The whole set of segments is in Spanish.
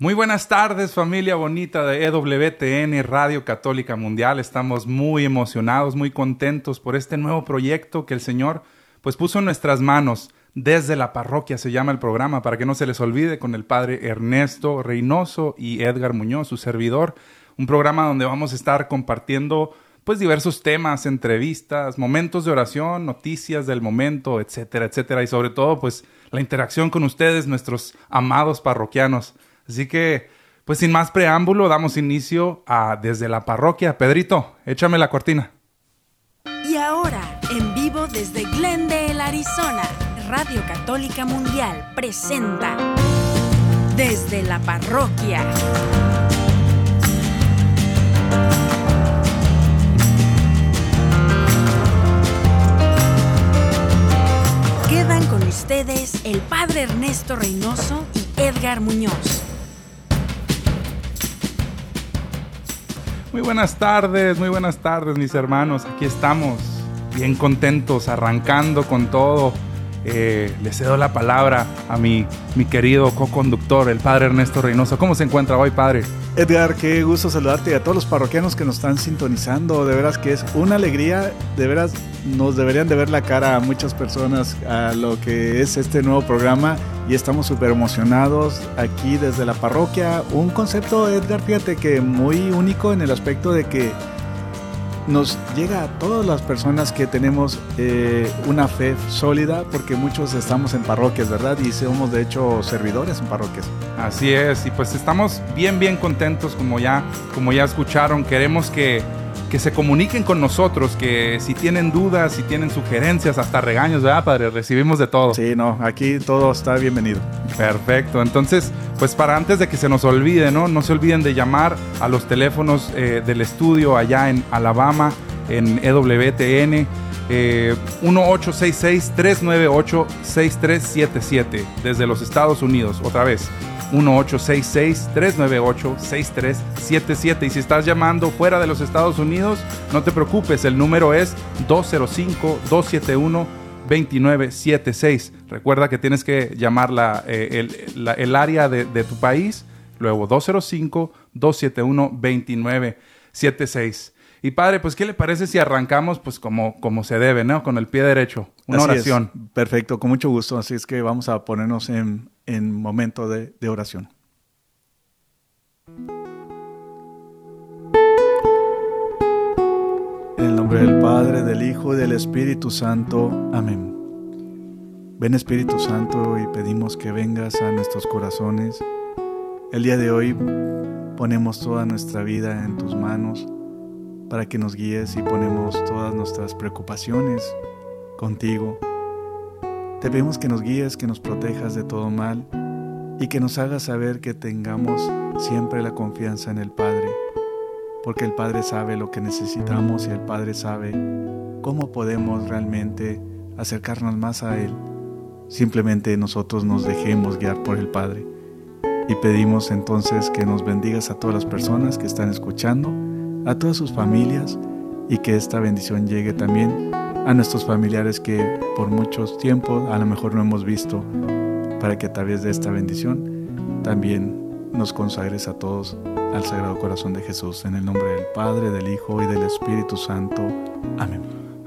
Muy buenas tardes familia bonita de EWTN Radio Católica Mundial. Estamos muy emocionados, muy contentos por este nuevo proyecto que el Señor pues puso en nuestras manos desde la parroquia se llama el programa para que no se les olvide con el padre Ernesto Reynoso y Edgar Muñoz, su servidor, un programa donde vamos a estar compartiendo pues diversos temas, entrevistas, momentos de oración, noticias del momento, etcétera, etcétera y sobre todo pues la interacción con ustedes, nuestros amados parroquianos. Así que, pues sin más preámbulo, damos inicio a Desde la Parroquia. Pedrito, échame la cortina. Y ahora, en vivo desde Glendale, Arizona, Radio Católica Mundial presenta Desde la Parroquia. Quedan con ustedes el Padre Ernesto Reynoso y Edgar Muñoz. Muy buenas tardes, muy buenas tardes mis hermanos. Aquí estamos, bien contentos, arrancando con todo. Eh, le cedo la palabra a mi, mi querido co-conductor, el padre Ernesto Reynoso. ¿Cómo se encuentra hoy, padre? Edgar, qué gusto saludarte y a todos los parroquianos que nos están sintonizando. De veras que es una alegría, de veras nos deberían de ver la cara a muchas personas a lo que es este nuevo programa y estamos súper emocionados aquí desde la parroquia. Un concepto, Edgar, fíjate que muy único en el aspecto de que nos llega a todas las personas que tenemos eh, una fe sólida, porque muchos estamos en parroquias, ¿verdad? Y somos de hecho servidores en parroquias. Así es, y pues estamos bien, bien contentos, como ya, como ya escucharon. Queremos que que se comuniquen con nosotros, que si tienen dudas, si tienen sugerencias, hasta regaños, ¿verdad, padre? Recibimos de todo. Sí, no, aquí todo está bienvenido. Perfecto. Entonces, pues para antes de que se nos olvide, ¿no? No se olviden de llamar a los teléfonos eh, del estudio allá en Alabama, en EWTN. Eh, 1866-398-6377 desde los Estados Unidos. Otra vez, 1866-398-6377. Y si estás llamando fuera de los Estados Unidos, no te preocupes, el número es 205-271-2976. Recuerda que tienes que llamar la, eh, el, la, el, área de, de, tu país, luego 205-271-2976. Y padre, pues, ¿qué le parece si arrancamos, pues, como, como se debe, ¿no? Con el pie derecho, una Así oración. Es. Perfecto, con mucho gusto. Así es que vamos a ponernos en, en momento de, de oración. En el nombre del Padre, del Hijo y del Espíritu Santo. Amén. Ven Espíritu Santo y pedimos que vengas a nuestros corazones. El día de hoy ponemos toda nuestra vida en tus manos para que nos guíes y ponemos todas nuestras preocupaciones contigo. Te pedimos que nos guíes, que nos protejas de todo mal y que nos hagas saber que tengamos siempre la confianza en el Padre, porque el Padre sabe lo que necesitamos y el Padre sabe cómo podemos realmente acercarnos más a Él. Simplemente nosotros nos dejemos guiar por el Padre. Y pedimos entonces que nos bendigas a todas las personas que están escuchando, a todas sus familias y que esta bendición llegue también a nuestros familiares que por muchos tiempos a lo mejor no hemos visto, para que a través de esta bendición también nos consagres a todos al Sagrado Corazón de Jesús. En el nombre del Padre, del Hijo y del Espíritu Santo. Amén.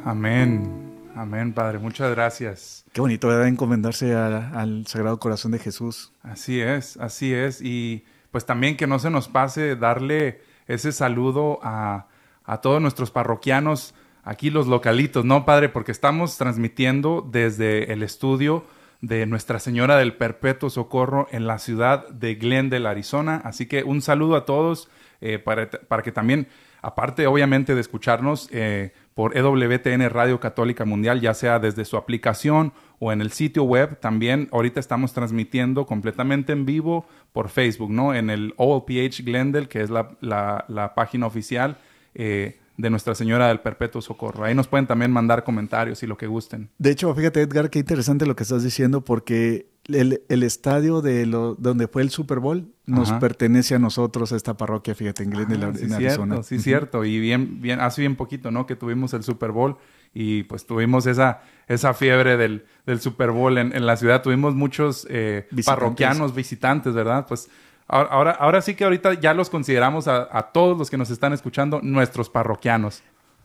Amén. Amén, Padre. Muchas gracias. Qué bonito, ¿verdad? Encomendarse a, al Sagrado Corazón de Jesús. Así es, así es. Y pues también que no se nos pase darle ese saludo a, a todos nuestros parroquianos aquí los localitos, ¿no, padre? Porque estamos transmitiendo desde el estudio de Nuestra Señora del Perpetuo Socorro en la ciudad de Glendale, Arizona. Así que un saludo a todos eh, para, para, que también, aparte obviamente de escucharnos eh, por EWTN Radio Católica Mundial, ya sea desde su aplicación o en el sitio web, también ahorita estamos transmitiendo completamente en vivo por Facebook, ¿no? En el OLPH Glendale, que es la, la, la página oficial. Eh, de Nuestra Señora del Perpetuo Socorro. Ahí nos pueden también mandar comentarios y lo que gusten. De hecho, fíjate Edgar, qué interesante lo que estás diciendo porque el, el estadio de lo, donde fue el Super Bowl nos Ajá. pertenece a nosotros, a esta parroquia, fíjate, en, Glendale, ah, sí, en cierto, Arizona. Sí, uh -huh. cierto. Y bien, bien, hace bien poquito, ¿no? Que tuvimos el Super Bowl y pues tuvimos esa, esa fiebre del, del Super Bowl en, en la ciudad. Tuvimos muchos eh, visitantes. parroquianos, visitantes, ¿verdad? Pues ahora, ahora sí que ahorita ya los consideramos a, a todos los que nos están escuchando nuestros parroquianos.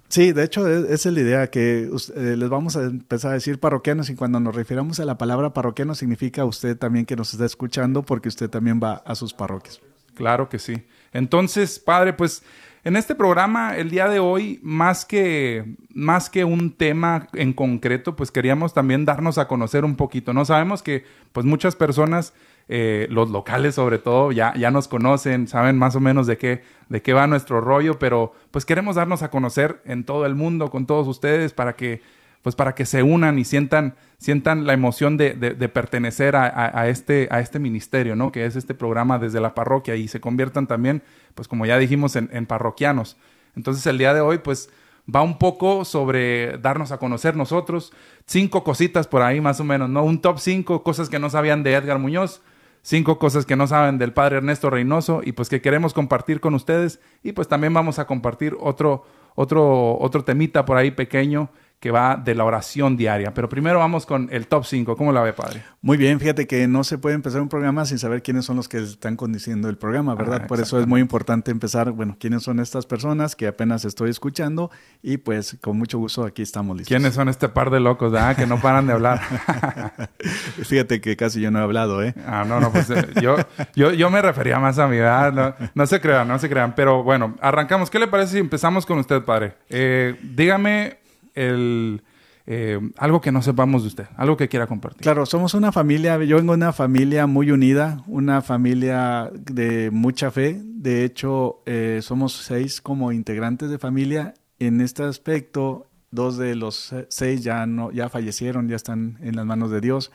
Sí, de hecho, es- esa es la idea, que eh, les vamos a empezar a decir parroquianos y cuando nos refiramos a la palabra parroquiano significa usted también que nos está escuchando porque usted también va a sus parroquias. Claro que sí. Entonces, padre, pues en este programa el día de hoy, más que, más que un tema en concreto, pues queríamos también darnos a conocer un poquito, ¿no? Sabemos que pues muchas personas, eh, los locales sobre todo, ya, ya nos conocen, saben más o menos de qué, de qué va nuestro rollo, pero pues queremos darnos a conocer en todo el mundo con todos ustedes para que pues para que se unan y sientan, sientan la emoción de, de- pertenecer a, a- a este, a este ministerio, ¿no? Que es este programa desde la parroquia y se conviertan también, pues como ya dijimos, en, en parroquianos. Entonces el día de hoy, pues va un poco sobre darnos a conocer nosotros, cinco cositas por ahí más o menos, ¿no? Un top cinco cosas que no sabían de Edgar Muñoz, cinco cosas que no saben del padre Ernesto Reynoso y pues que queremos compartir con ustedes y pues también vamos a compartir otro, otro, otro temita por ahí pequeño que va de la oración diaria. Pero primero vamos con el top 5. ¿Cómo la ve, padre? Muy bien, fíjate que no se puede empezar un programa sin saber quiénes son los que están conduciendo el programa, ¿verdad? Ah, Por eso es muy importante empezar, bueno, quiénes son estas personas que apenas estoy escuchando y pues con mucho gusto aquí estamos listos. ¿Quiénes son este par de locos, ah, que no paran de hablar? Fíjate que casi yo no he hablado, ¿eh? Ah, no, no, pues eh, yo, yo, yo me refería más a mi edad. No, no se crean, no se crean. Pero bueno, arrancamos. ¿Qué le parece si empezamos con usted, padre? Eh, dígame el, eh, algo que no sepamos de usted, algo que quiera compartir. Claro, somos una familia, yo vengo de una familia muy unida, una familia de mucha fe. De hecho, eh, somos seis como integrantes de familia. En este aspecto, dos de los seis ya no, ya fallecieron, ya están en las manos de Dios.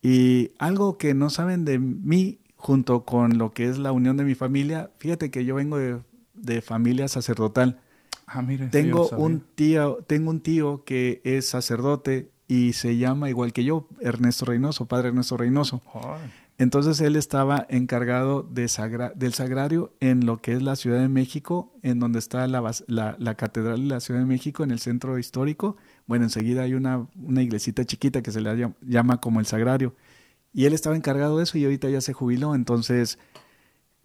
Y algo que no saben de mí, junto con lo que es la unión de mi familia, fíjate que yo vengo de, de familia sacerdotal. Ah, mire. Tengo un tío, tengo un tío que es sacerdote y se llama igual que yo, Ernesto Reynoso, padre Ernesto Reynoso. Entonces él estaba encargado de sagra- del sagrario en lo que es la Ciudad de México, en donde está la, bas- la, la Catedral de la Ciudad de México, en el centro histórico. Bueno, enseguida hay una, una iglesita chiquita que se le llam- llama como el sagrario. Y él estaba encargado de eso y ahorita ya se jubiló. Entonces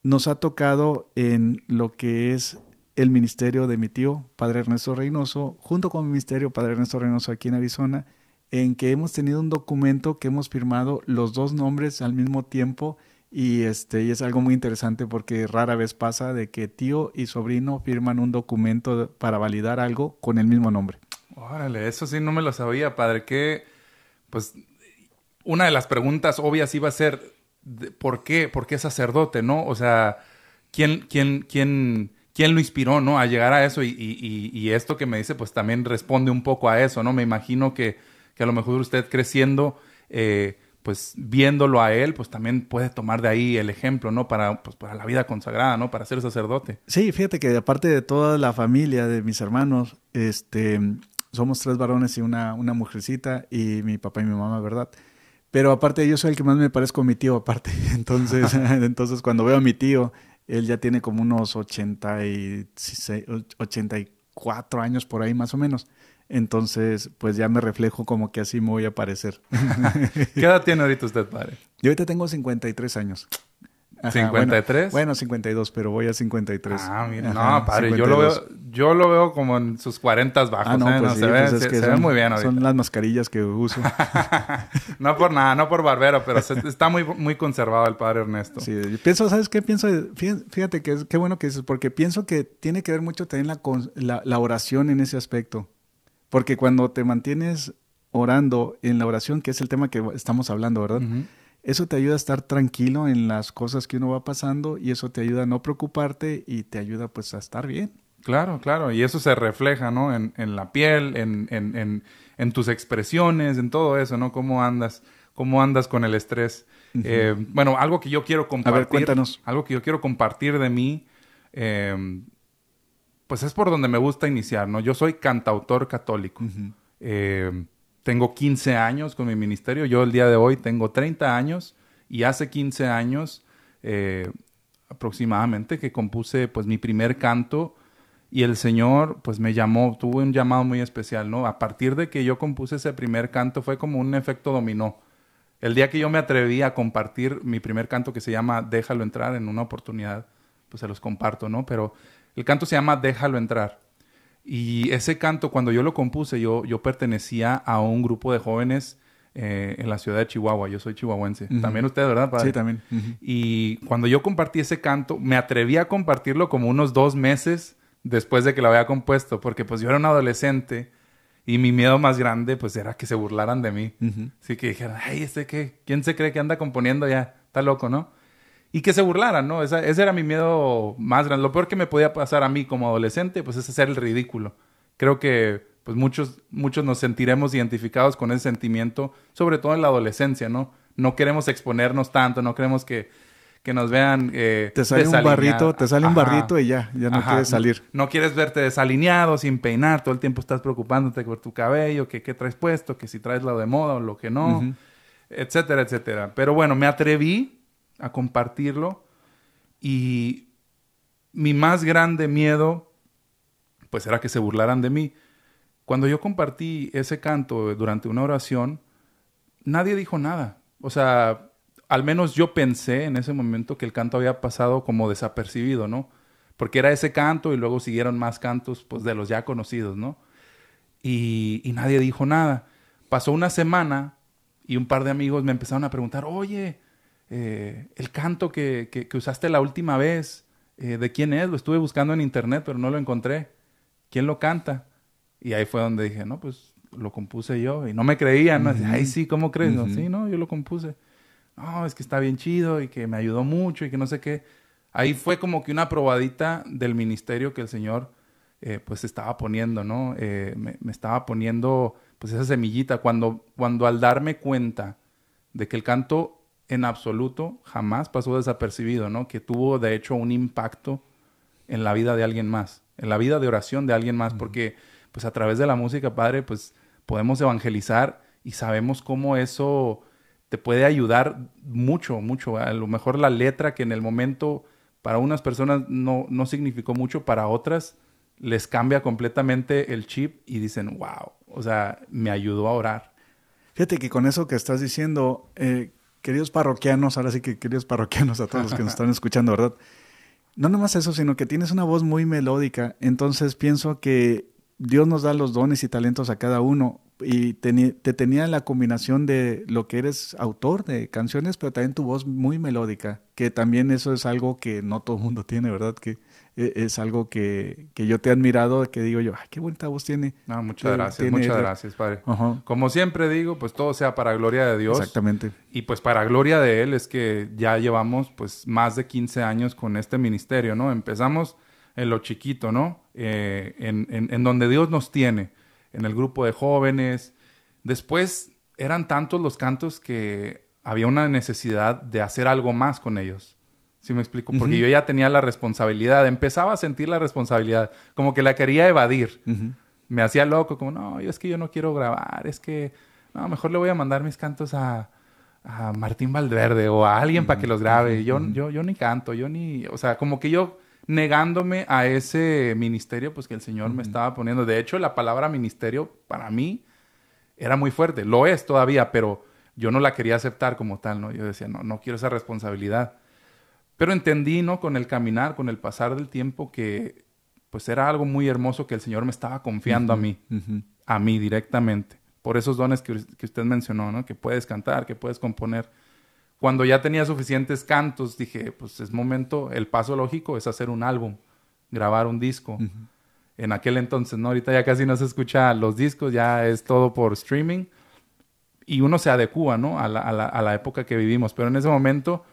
nos ha tocado en lo que es el ministerio de mi tío, Padre Ernesto Reynoso, junto con mi ministerio, Padre Ernesto Reynoso aquí en Arizona, en que hemos tenido un documento que hemos firmado los dos nombres al mismo tiempo y este y es algo muy interesante porque rara vez pasa de que tío y sobrino firman un documento para validar algo con el mismo nombre. Órale, eso sí no me lo sabía, padre. Que, pues, una de las preguntas obvias iba a ser, ¿por qué? ¿Por qué sacerdote, no? O sea, ¿quién, quién, quién, quién lo inspiró, no? A llegar a eso y, y- y- y esto que me dice, pues también responde un poco a eso, ¿no? Me imagino que, que a lo mejor usted creciendo, eh, pues viéndolo a él, pues también puede tomar de ahí el ejemplo, ¿no? Para, pues, para la vida consagrada, ¿no? Para ser sacerdote. Sí, fíjate que aparte de toda la familia de mis hermanos, este, somos tres varones y una, una mujercita y mi papá y mi mamá, ¿verdad? Pero aparte yo soy el que más me parezco a mi tío, aparte. Entonces, entonces cuando veo a mi tío, él ya tiene como unos 86, 84 años por ahí más o menos. Entonces, pues ya me reflejo como que así me voy a parecer. ¿Qué edad tiene ahorita usted, padre? Yo ahorita tengo 53 años. Ajá, ¿53? Bueno, bueno, 52, pero voy a 53. Ah, mira, Ajá, no, padre, yo lo 52. veo, yo lo veo como en sus 40 bajos, Ah, no, ¿eh? pues No, sí, se, ve, pues es se- se ve son- muy bien ahorita. Son las mascarillas que uso. no por nada, no por barbero, pero se- está muy, muy conservado el padre Ernesto. Sí, yo pienso, ¿sabes qué? Pienso, fí- fíjate que es, qué bueno que dices, porque pienso que tiene que ver mucho también la, la, la oración en ese aspecto. Porque cuando te mantienes orando en la oración, que es el tema que estamos hablando, ¿verdad? Ujú. Eso te ayuda a estar tranquilo en las cosas que uno va pasando y eso te ayuda a no preocuparte y te ayuda pues a estar bien. Claro, claro, y eso se refleja, ¿no? En, en la piel, en, en, en, en tus expresiones, en todo eso, ¿no? Cómo andas, cómo andas con el estrés. Eh, bueno, algo que yo quiero compartir. cuéntanos. Algo que yo quiero compartir de mí, eh, pues es por donde me gusta iniciar, ¿no? Yo soy cantautor católico. Eh, tengo 15 años con mi ministerio. Yo el día de hoy tengo 30 años y hace 15 años eh, aproximadamente que compuse pues mi primer canto y el Señor pues me llamó, tuve un llamado muy especial, ¿no? A partir de que yo compuse ese primer canto fue como un efecto dominó. El día que yo me atreví a compartir mi primer canto que se llama Déjalo entrar en una oportunidad, pues se los comparto, ¿no? Pero el canto se llama Déjalo entrar. Y ese canto, cuando yo lo compuse, yo, yo pertenecía a un grupo de jóvenes eh, en la ciudad de Chihuahua. Yo soy chihuahuense. También usted, ¿verdad? Sí, también. Y cuando yo compartí ese canto, me atreví a compartirlo como unos dos meses después de que lo había compuesto, porque pues yo era un adolescente y mi miedo más grande pues era que se burlaran de mí. Así que dijeran, ay, ¿este qué? ¿Quién se cree que anda componiendo ya? Está loco, ¿no? Y que se burlaran, ¿no? ese era mi miedo más grande. Lo peor que me podía pasar a mí como adolescente, pues es hacer el ridículo. Creo que pues muchos, muchos nos sentiremos identificados con ese sentimiento, sobre todo en la adolescencia, ¿no? No queremos exponernos tanto, no queremos que, que nos vean... Eh, te sale un barrito, te sale un barrito y ya, ya no quieres salir. No, quieres verte desalineado, sin peinar, todo el tiempo estás preocupándote por tu cabello, que qué traes puesto, que si traes lo de moda o lo que no, etcétera, etcétera. Pero bueno, me atreví a compartirlo y mi más grande miedo pues era que se burlaran de mí. Cuando yo compartí ese canto durante una oración, nadie dijo nada. O sea, al menos yo pensé en ese momento que el canto había pasado como desapercibido, ¿no? Porque era ese canto y luego siguieron más cantos pues de los ya conocidos, ¿no? Y, y nadie dijo nada. Pasó una semana y un par de amigos me empezaron a preguntar, oye, eh, el canto que, que, usaste la última vez, eh, ¿de quién es? Lo estuve buscando en internet, pero no lo encontré. ¿Quién lo canta? Y ahí fue donde dije, no, pues lo compuse yo. Y no me creían, ¿no? Ay, sí, ¿cómo crees? sí, no, yo lo compuse. No, es que está bien chido y que me ayudó mucho y que no sé qué. Ahí fue como que una probadita del ministerio que el Señor eh, pues estaba poniendo, ¿no? me, me, estaba poniendo pues esa semillita. Cuando, cuando al darme cuenta de que el canto en absoluto jamás pasó desapercibido, ¿no? Que tuvo de hecho un impacto en la vida de alguien más, en la vida de oración de alguien más, porque pues a través de la música, Padre, pues podemos evangelizar y sabemos cómo eso te puede ayudar mucho, mucho. A lo mejor la letra que en el momento para unas personas no, no significó mucho, para otras les cambia completamente el chip y dicen, wow, o sea, me ayudó a orar. Fíjate que con eso que estás diciendo, eh, queridos parroquianos, ahora sí que queridos parroquianos a todos los que nos están escuchando, ¿verdad? No nomás eso, sino que tienes una voz muy melódica, entonces pienso que Dios nos da los dones y talentos a cada uno y te, te tenía la combinación de lo que eres autor de canciones, pero también tu voz muy melódica, que también eso es algo que no todo el mundo tiene, ¿verdad? Que es algo que, que, yo te he admirado, que digo yo, ay, qué bonita voz tiene. No, muchas gracias, muchas gracias, Padre. Como siempre digo, pues todo sea para gloria de Dios. Exactamente. Y pues para gloria de Él es que ya llevamos pues más de 15 años con este ministerio, ¿no? Empezamos en lo chiquito, ¿no? Eh, en, en, en donde Dios nos tiene, en el grupo de jóvenes. Después eran tantos los cantos que había una necesidad de hacer algo más con ellos. ¿Sí me explico? Porque yo ya tenía la responsabilidad, empezaba a sentir la responsabilidad, como que la quería evadir. Me hacía loco, como, no, yo es que yo no quiero grabar, es que, no, mejor le voy a mandar mis cantos a, a Martín Valdverde o a alguien para que los grabe. Yo, yo, yo ni canto, yo ni, o sea, como que yo negándome a ese ministerio, pues que el Señor me estaba poniendo. De hecho, la palabra ministerio para mí era muy fuerte, lo es todavía, pero yo no la quería aceptar como tal, ¿no? Yo decía, no, no quiero esa responsabilidad. Pero entendí, ¿no? Con el caminar, con el pasar del tiempo, que pues era algo muy hermoso que el Señor me estaba confiando a mí, a mí directamente, por esos dones que, usted mencionó, ¿no? Que puedes cantar, que puedes componer. Cuando ya tenía suficientes cantos, dije, pues es momento, el paso lógico es hacer un álbum, grabar un disco. En aquel entonces, ¿no? Ahorita ya casi no se escucha los discos, ya es todo por streaming. Y uno se adecua, ¿no? A la, a la, a la época que vivimos. Pero en ese momento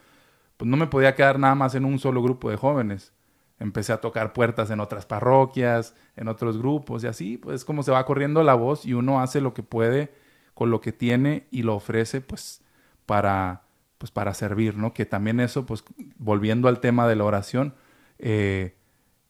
pues no me podía quedar nada más en un solo grupo de jóvenes. Empecé a tocar puertas en otras parroquias, en otros grupos y así, pues como se va corriendo la voz y uno hace lo que puede con lo que tiene y lo ofrece pues para pues para servir, ¿no? Que también eso, pues volviendo al tema de la oración, eh,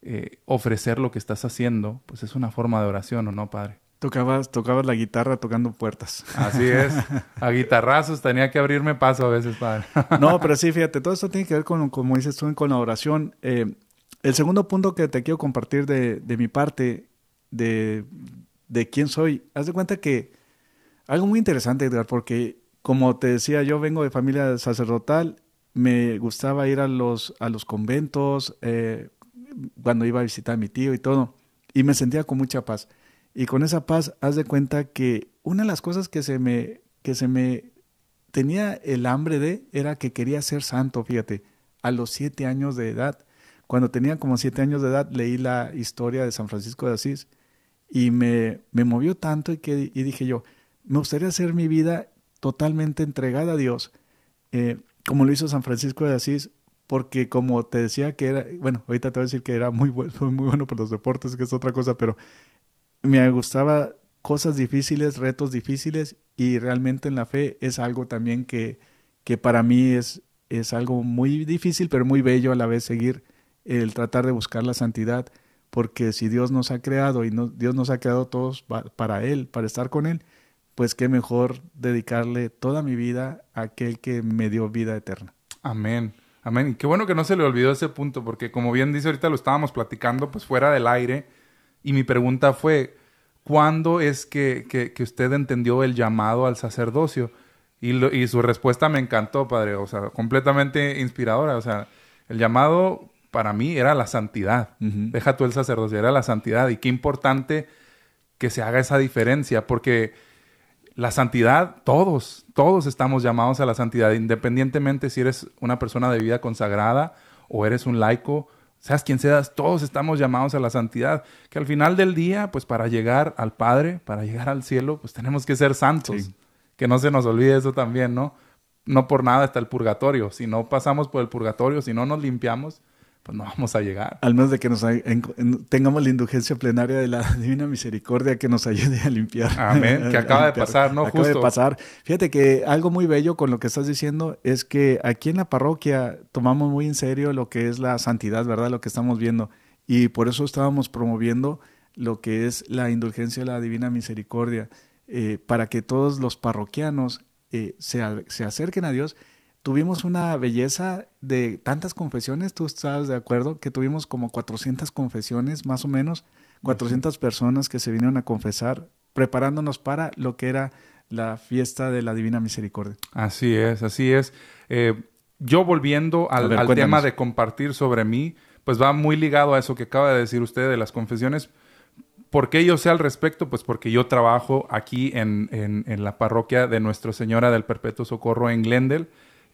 eh, ofrecer lo que estás haciendo, pues es una forma de oración, ¿o no, Padre? Tocabas, tocabas la guitarra tocando puertas. Así es. A guitarrazos tenía que abrirme paso a veces, padre. No, pero sí, fíjate, todo esto tiene que ver con, como dices tú, con la oración. Eh, el segundo punto que te quiero compartir de, de mi parte, de, de, quién soy, haz de cuenta que algo muy interesante, Edgar, porque como te decía, yo vengo de familia sacerdotal, me gustaba ir a los, a los conventos, eh, cuando iba a visitar a mi tío y todo, y me sentía con mucha paz. Y con esa paz, haz de cuenta que una de las cosas que se me, que se me tenía el hambre de era que quería ser santo, fíjate, a los siete años de edad. Cuando tenía como siete años de edad, leí la historia de San Francisco de Asís y me, me movió tanto y, que, y dije yo, me gustaría hacer mi vida totalmente entregada a Dios, eh, como lo hizo San Francisco de Asís, porque como te decía que era, bueno, ahorita te voy a decir que era muy bueno, muy bueno por los deportes, que es otra cosa, pero me gustaba cosas difíciles, retos difíciles, y realmente en la fe es algo también que, que para mí es, es algo muy difícil, pero muy bello a la vez seguir el tratar de buscar la santidad, porque si Dios nos ha creado y no, Dios nos ha creado todos para Él, para estar con Él, pues qué mejor dedicarle toda mi vida a aquel que me dio vida eterna. Amén. Amén. Y qué bueno que no se le olvidó ese punto, porque como bien dice ahorita lo estábamos platicando, pues fuera del aire. Y mi pregunta fue, ¿cuándo es que, que, usted entendió el llamado al sacerdocio? Y, y, su respuesta me encantó, padre. O sea, completamente inspiradora. O sea, el llamado para mí era la santidad. Deja tú el sacerdocio, era la santidad. Y qué importante que se haga esa diferencia, porque la santidad, todos, todos estamos llamados a la santidad, independientemente si eres una persona de vida consagrada o eres un laico, seas quien seas, todos estamos llamados a la santidad, que al final del día, pues para llegar al Padre, para llegar al cielo, pues tenemos que ser santos. Que no se nos olvide eso también, ¿no? No por nada está el purgatorio. Si no pasamos por el purgatorio, si no nos limpiamos, pues no vamos a llegar. Al menos de que nos tengamos la indulgencia plenaria de la Divina Misericordia que nos ayude a limpiar. Amén, que acaba de pasar, ¿no? Acaba de pasar. Fíjate que algo muy bello con lo que estás diciendo es que aquí en la parroquia tomamos muy en serio lo que es la santidad, ¿verdad? Lo que estamos viendo. Y por eso estábamos promoviendo lo que es la indulgencia de la Divina Misericordia, eh, para que todos los parroquianos eh, se, se acerquen a Dios tuvimos una belleza de tantas confesiones, tú estás de acuerdo, que tuvimos como 400 confesiones, más o menos, 400 personas que se vinieron a confesar, preparándonos para lo que era la fiesta de la Divina Misericordia. Así es, así es. Eh, yo volviendo al, al tema de compartir sobre mí, pues va muy ligado a eso que acaba de decir usted de las confesiones. ¿Por qué yo sé al respecto? Pues porque yo trabajo aquí en, en, en la parroquia de Nuestra Señora del Perpetuo Socorro en Glendale.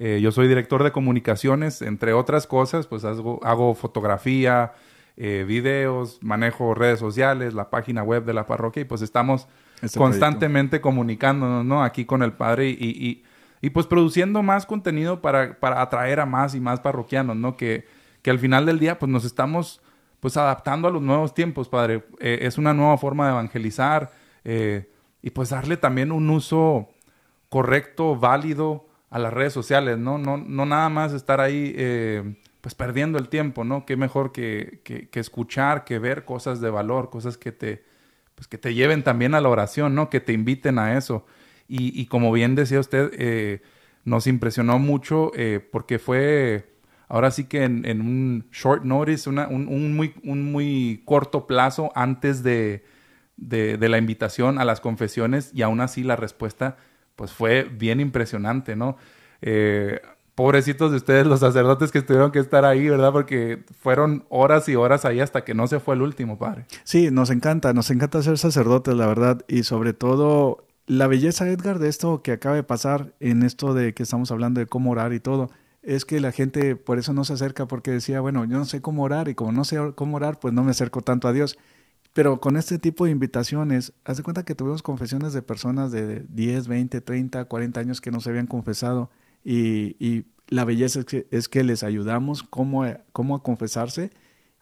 Eh, yo soy director de comunicaciones, entre otras cosas, pues hago, fotografía, eh, videos, manejo redes sociales, la página web de la parroquia y pues estamos este constantemente comunicándonos, ¿no? Aquí con el Padre y, y, pues produciendo más contenido para, para, atraer a más y más parroquianos, ¿no? Que, que al final del día pues nos estamos pues adaptando a los nuevos tiempos, Padre. Eh, es una nueva forma de evangelizar y pues darle también un uso correcto, válido, a las redes sociales, ¿no? No, no nada más estar ahí eh, pues perdiendo el tiempo, ¿no? Qué mejor que, que, escuchar, que ver cosas de valor, cosas que te, pues que te lleven también a la oración, ¿no? Que te inviten a eso. Y, y como bien decía usted, eh, nos impresionó mucho eh, porque fue ahora sí que en, un short notice, una, un, muy, un muy corto plazo antes de, de la invitación a las confesiones y aún así la respuesta pues fue bien impresionante, ¿no? Eh, pobrecitos de ustedes, los sacerdotes que tuvieron que estar ahí, ¿verdad? Porque fueron horas y horas ahí hasta que no se fue el último, padre. Sí, nos encanta, nos encanta ser sacerdotes, la verdad, y sobre todo la belleza, Edgar, de esto que acaba de pasar, en esto de que estamos hablando de cómo orar y todo, es que la gente por eso no se acerca, porque decía, bueno, yo no sé cómo orar, y como no sé cómo orar, pues no me acerco tanto a Dios. Pero con este tipo de invitaciones, haz de cuenta que tuvimos confesiones de personas de 10, 20, 30, 40 años que no se habían confesado y, y la belleza es que, es que, les ayudamos cómo, cómo a confesarse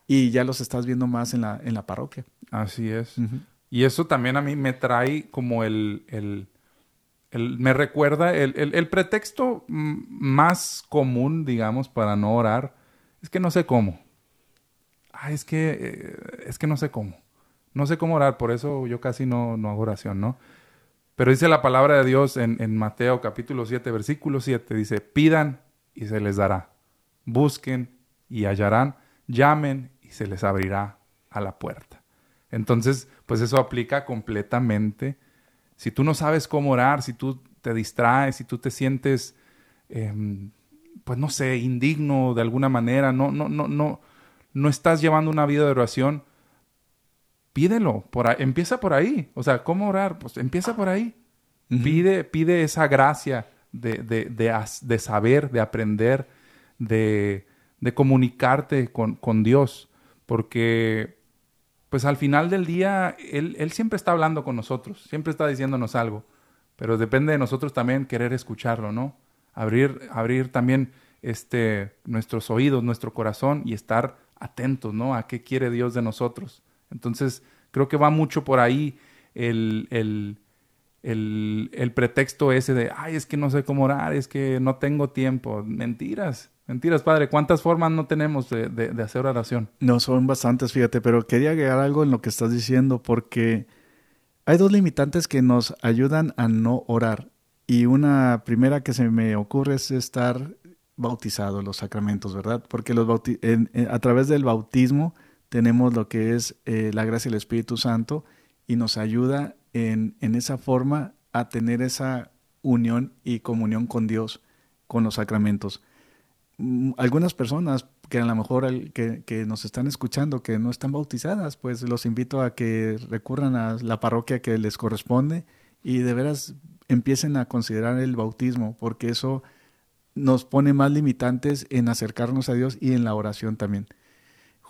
y ya los estás viendo más en la, en la parroquia. Así es. Y eso también a mí me trae como el, el, el me recuerda el, el, el, pretexto más común, digamos, para no orar, es que no sé cómo. Ah, es que, eh, es que no sé cómo. No sé cómo orar, por eso yo casi no, no hago oración, ¿no? Pero dice la palabra de Dios en, en Mateo capítulo 7, versículo 7, dice, pidan y se les dará, busquen y hallarán, llamen y se les abrirá a la puerta. Entonces, pues eso aplica completamente. Si tú no sabes cómo orar, si tú te distraes, si tú te sientes, em, pues no sé, indigno de alguna manera, no, no, no, no, no estás llevando una vida de oración, pídelo, por empieza por ahí. O sea, ¿cómo orar? Pues empieza por ahí. pide, pide esa gracia de, de, de, saber, de aprender, de, comunicarte con, con, Dios. Porque, pues al final del día, él, él siempre está hablando con nosotros, siempre está diciéndonos algo. Pero depende de nosotros también querer escucharlo, ¿no? Abrir, abrir también este, nuestros oídos, nuestro corazón y estar atentos, ¿no? A qué quiere Dios de nosotros. Entonces, creo que va mucho por ahí el, el, el, pretexto ese de, ay, es que no sé cómo orar, es que no tengo tiempo. Mentiras, mentiras, padre. ¿Cuántas formas no tenemos de, de, hacer oración? No, son bastantes, fíjate, pero quería agregar algo en lo que estás diciendo, porque hay dos limitantes que nos ayudan a no orar. Y una primera que se me ocurre es estar bautizado, los sacramentos, ¿verdad? Porque los a través del bautismo tenemos lo que es eh, la gracia del Espíritu Santo y nos ayuda en, en, esa forma a tener esa unión y comunión con Dios, con los sacramentos. Mm, algunas personas que a lo mejor que, que, nos están escuchando, que no están bautizadas, pues los invito a que recurran a la parroquia que les corresponde y de veras empiecen a considerar el bautismo, porque eso nos pone más limitantes en acercarnos a Dios y en la oración también.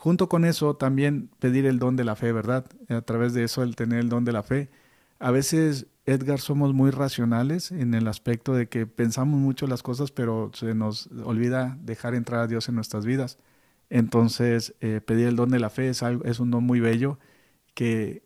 Junto con eso, también pedir el don de la fe, ¿verdad? A través de eso, el tener el don de la fe. A veces, Edgar, somos muy racionales en el aspecto de que pensamos mucho las cosas, pero se nos olvida dejar entrar a Dios en nuestras vidas. Entonces, eh, pedir el don de la fe es, algo, es un don muy bello que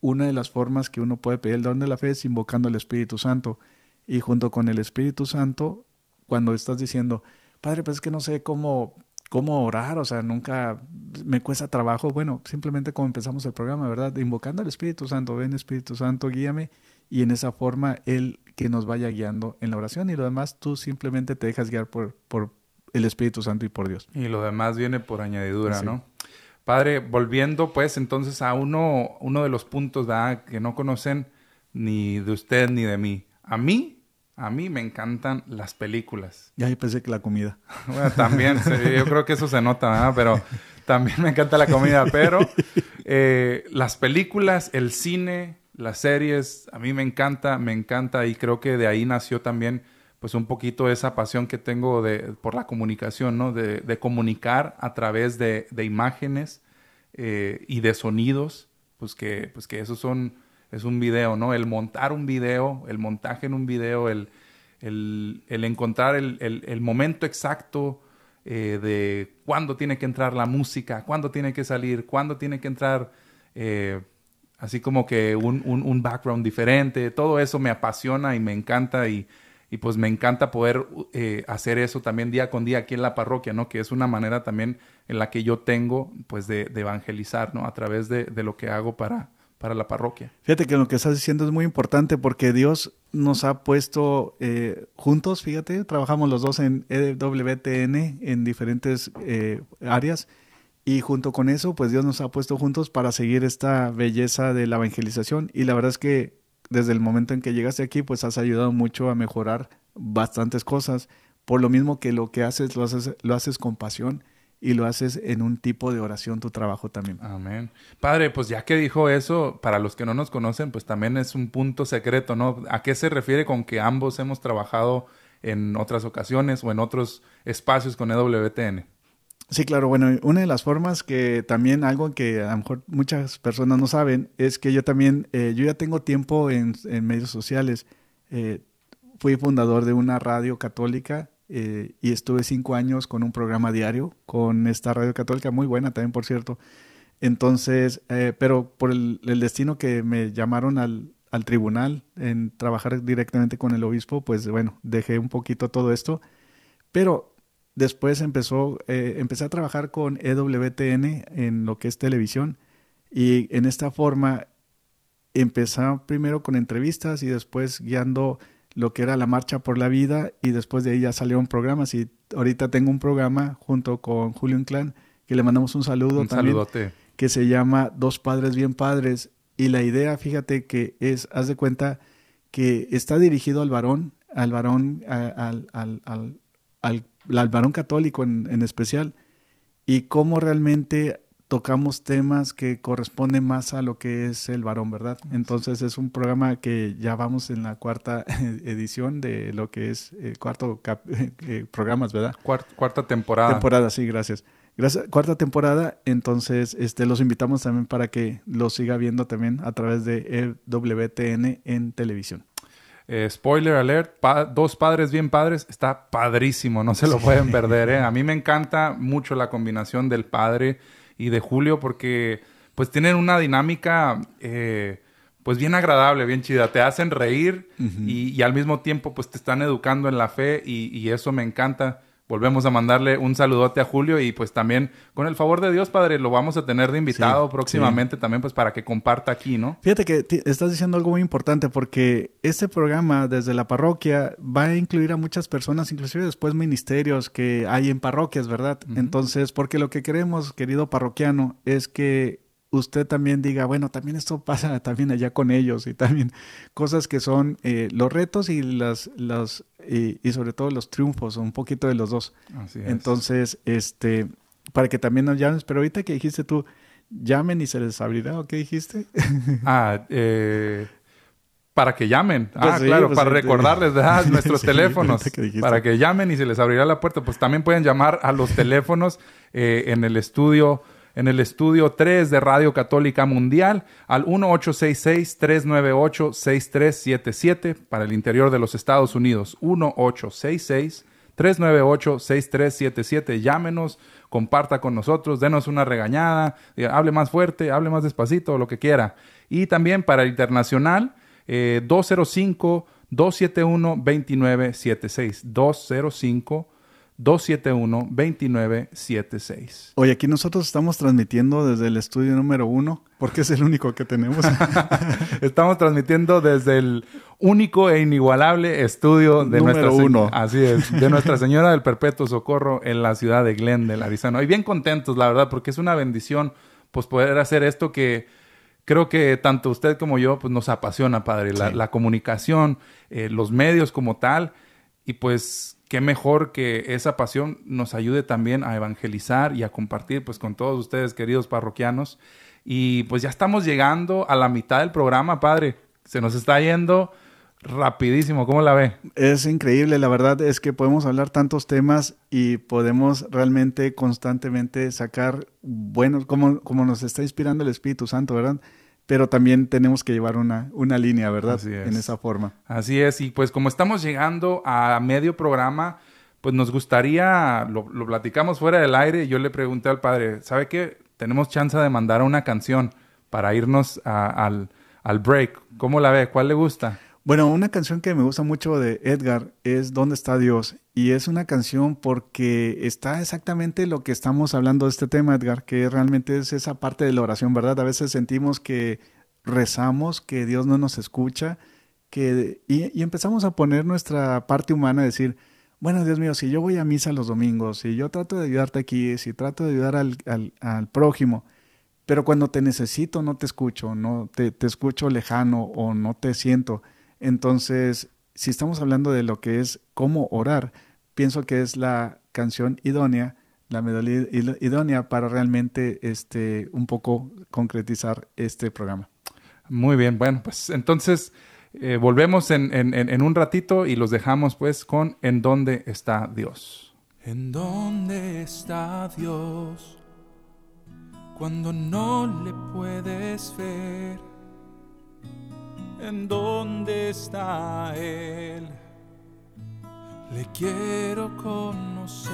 una de las formas que uno puede pedir el don de la fe es invocando al Espíritu Santo. Y junto con el Espíritu Santo, cuando estás diciendo, Padre, pues es que no sé cómo cómo orar, o sea, nunca me cuesta trabajo, bueno, simplemente como empezamos el programa, ¿verdad? Invocando al Espíritu Santo, ven Espíritu Santo, guíame, y en esa forma Él que nos vaya guiando en la oración y lo demás tú simplemente te dejas guiar por, por el Espíritu Santo y por Dios. Y lo demás viene por añadidura, ¿no? Padre, volviendo pues entonces a uno, uno de los puntos que no conocen ni de usted ni de mí. A mí a mí me encantan las películas. Ya yo pensé que la comida. Bueno, también, yo creo que eso se nota, ¿verdad? Pero también me encanta la comida. Pero eh, las películas, el cine, las series, a mí me encanta, me encanta y creo que de ahí nació también pues un poquito esa pasión que tengo de, por la comunicación, ¿no? De, de comunicar a través de, de imágenes eh, y de sonidos, pues que, pues que esos son es un video, ¿no? El montar un video, el montaje en un video, el, encontrar el, momento exacto eh, de cuándo tiene que entrar la música, cuándo tiene que salir, cuándo tiene que entrar, eh, así como que un, background diferente. Todo eso me apasiona y me encanta y, pues me encanta poder eh, hacer eso también día con día aquí en la parroquia, ¿no? Que es una manera también en la que yo tengo pues de, evangelizar, ¿no? A través de, de lo que hago para, para la parroquia. Fíjate que lo que estás diciendo es muy importante porque Dios nos ha puesto eh, juntos, fíjate, trabajamos los dos en EWTN en diferentes eh, áreas y junto con eso, pues Dios nos ha puesto juntos para seguir esta belleza de la evangelización y la verdad es que desde el momento en que llegaste aquí, pues has ayudado mucho a mejorar bastantes cosas, por lo mismo que lo que haces lo haces, lo haces con pasión y lo haces en un tipo de oración tu trabajo también. Amén. Padre, pues ya que dijo eso, para los que no nos conocen, pues también es un punto secreto, ¿no? ¿A qué se refiere con que ambos hemos trabajado en otras ocasiones o en otros espacios con EWTN? Sí, claro. Bueno, una de las formas que también algo que a lo mejor muchas personas no saben es que yo también, eh, yo ya tengo tiempo en, medios sociales. Eh, fui fundador de una radio católica eh, y estuve cinco años con un programa diario con esta radio católica, muy buena también, por cierto. Entonces, eh, pero por el, destino que me llamaron al, al, tribunal en trabajar directamente con el obispo, pues bueno, dejé un poquito todo esto. Pero después empezó, eh, empecé a trabajar con EWTN en lo que es televisión y en esta forma empecé primero con entrevistas y después guiando lo que era la Marcha por la Vida y después de ahí ya salieron programas y ahorita tengo un programa junto con Julio Inclán que le mandamos un saludo un también saludote. que se llama Dos Padres Bien Padres. Y la idea, fíjate que es, haz de cuenta que está dirigido al varón, al varón, al, al, al, al, varón católico en, en especial, y cómo realmente tocamos temas que corresponden más a lo que es el varón, ¿verdad? Entonces es un programa que ya vamos en la cuarta edición de lo que es el eh, cuarto eh, programas, ¿verdad? Cuarta, temporada. Temporada, sí, gracias. Gracias, cuarta temporada, entonces este, los invitamos también para que lo siga viendo también a través de WTN en televisión. Eh, spoiler alert, dos padres bien padres, está padrísimo, no se lo pueden perder. ¿eh? A mí me encanta mucho la combinación del padre y de Julio porque pues tienen una dinámica eh, pues bien agradable, bien chida. Te hacen reír y, al mismo tiempo pues te están educando en la fe y eso me encanta volvemos a mandarle un saludote a Julio y pues también con el favor de Dios, Padre, lo vamos a tener de invitado próximamente también pues para que comparta aquí, ¿no? Fíjate que estás diciendo algo muy importante porque este programa desde la parroquia va a incluir a muchas personas, inclusive después ministerios que hay en parroquias, ¿verdad? Entonces, porque lo que queremos, querido parroquiano, es que usted también diga, bueno, también esto pasa también allá con ellos y también cosas que son eh, los retos y las, las y, sobre todo los triunfos, un poquito de los dos. Así es. Entonces, este, para que también nos llames, pero ahorita que dijiste tú, llamen y se les abrirá, ¿o qué dijiste? ah, eh, para que llamen. Pues ah, claro, pues para recordarles nuestros teléfonos. para que llamen y se les abrirá la puerta. Pues también pueden llamar a los teléfonos eh, en el estudio en el estudio 3 de Radio Católica Mundial al 1866-398-6377 para el interior de los Estados Unidos. 1866-398-6377. Llámenos, comparta con nosotros, denos una regañada, hable más fuerte, hable más despacito, lo que quiera. Y también para el internacional, 205 271 2976 205 271-2976. Oye, aquí nosotros estamos transmitiendo desde el estudio número uno, porque es el único que tenemos. estamos transmitiendo desde el único e inigualable estudio de nuestra uno. Así es, de Nuestra Señora del Perpetuo Socorro en la ciudad de Glendale, Arizona. Y bien contentos, la verdad, porque es una bendición pues poder hacer esto que creo que tanto usted como yo pues nos apasiona, padre, la, comunicación, eh, los medios como tal, y pues qué mejor que esa pasión nos ayude también a evangelizar y a compartir pues con todos ustedes, queridos parroquianos. Y pues ya estamos llegando a la mitad del programa, padre. Se nos está yendo rapidísimo. ¿Cómo la ve? Es increíble, la verdad es que podemos hablar tantos temas y podemos realmente constantemente sacar buenos, como, como nos está inspirando el Espíritu Santo, ¿verdad? Pero también tenemos que llevar una, una línea, ¿verdad? En esa forma. Así es, y pues como estamos llegando a medio programa, pues nos gustaría, lo, platicamos fuera del aire, y yo le pregunté al padre, ¿sabe qué? Tenemos chance de mandar una canción para irnos al, al break. ¿Cómo la ve? ¿Cuál le gusta? Bueno, una canción que me gusta mucho de Edgar es ¿Dónde está Dios? Y es una canción porque está exactamente lo que estamos hablando de este tema, Edgar, que realmente es esa parte de la oración, ¿verdad? A veces sentimos que rezamos, que Dios no nos escucha, que, y, empezamos a poner nuestra parte humana, a decir, bueno, Dios mío, si yo voy a misa los domingos, si yo trato de ayudarte aquí, si trato de ayudar al, prójimo, pero cuando te necesito no te escucho, no te escucho lejano o no te siento entonces, si estamos hablando de lo que es cómo orar, pienso que es la canción idónea, la melodía idónea para realmente este, un poco concretizar este programa. Muy bien, bueno, pues entonces eh, volvemos en, en, un ratito y los dejamos pues con ¿En dónde está Dios? ¿En dónde está Dios? Cuando no le puedes ver en dónde está Él. Le quiero conocer.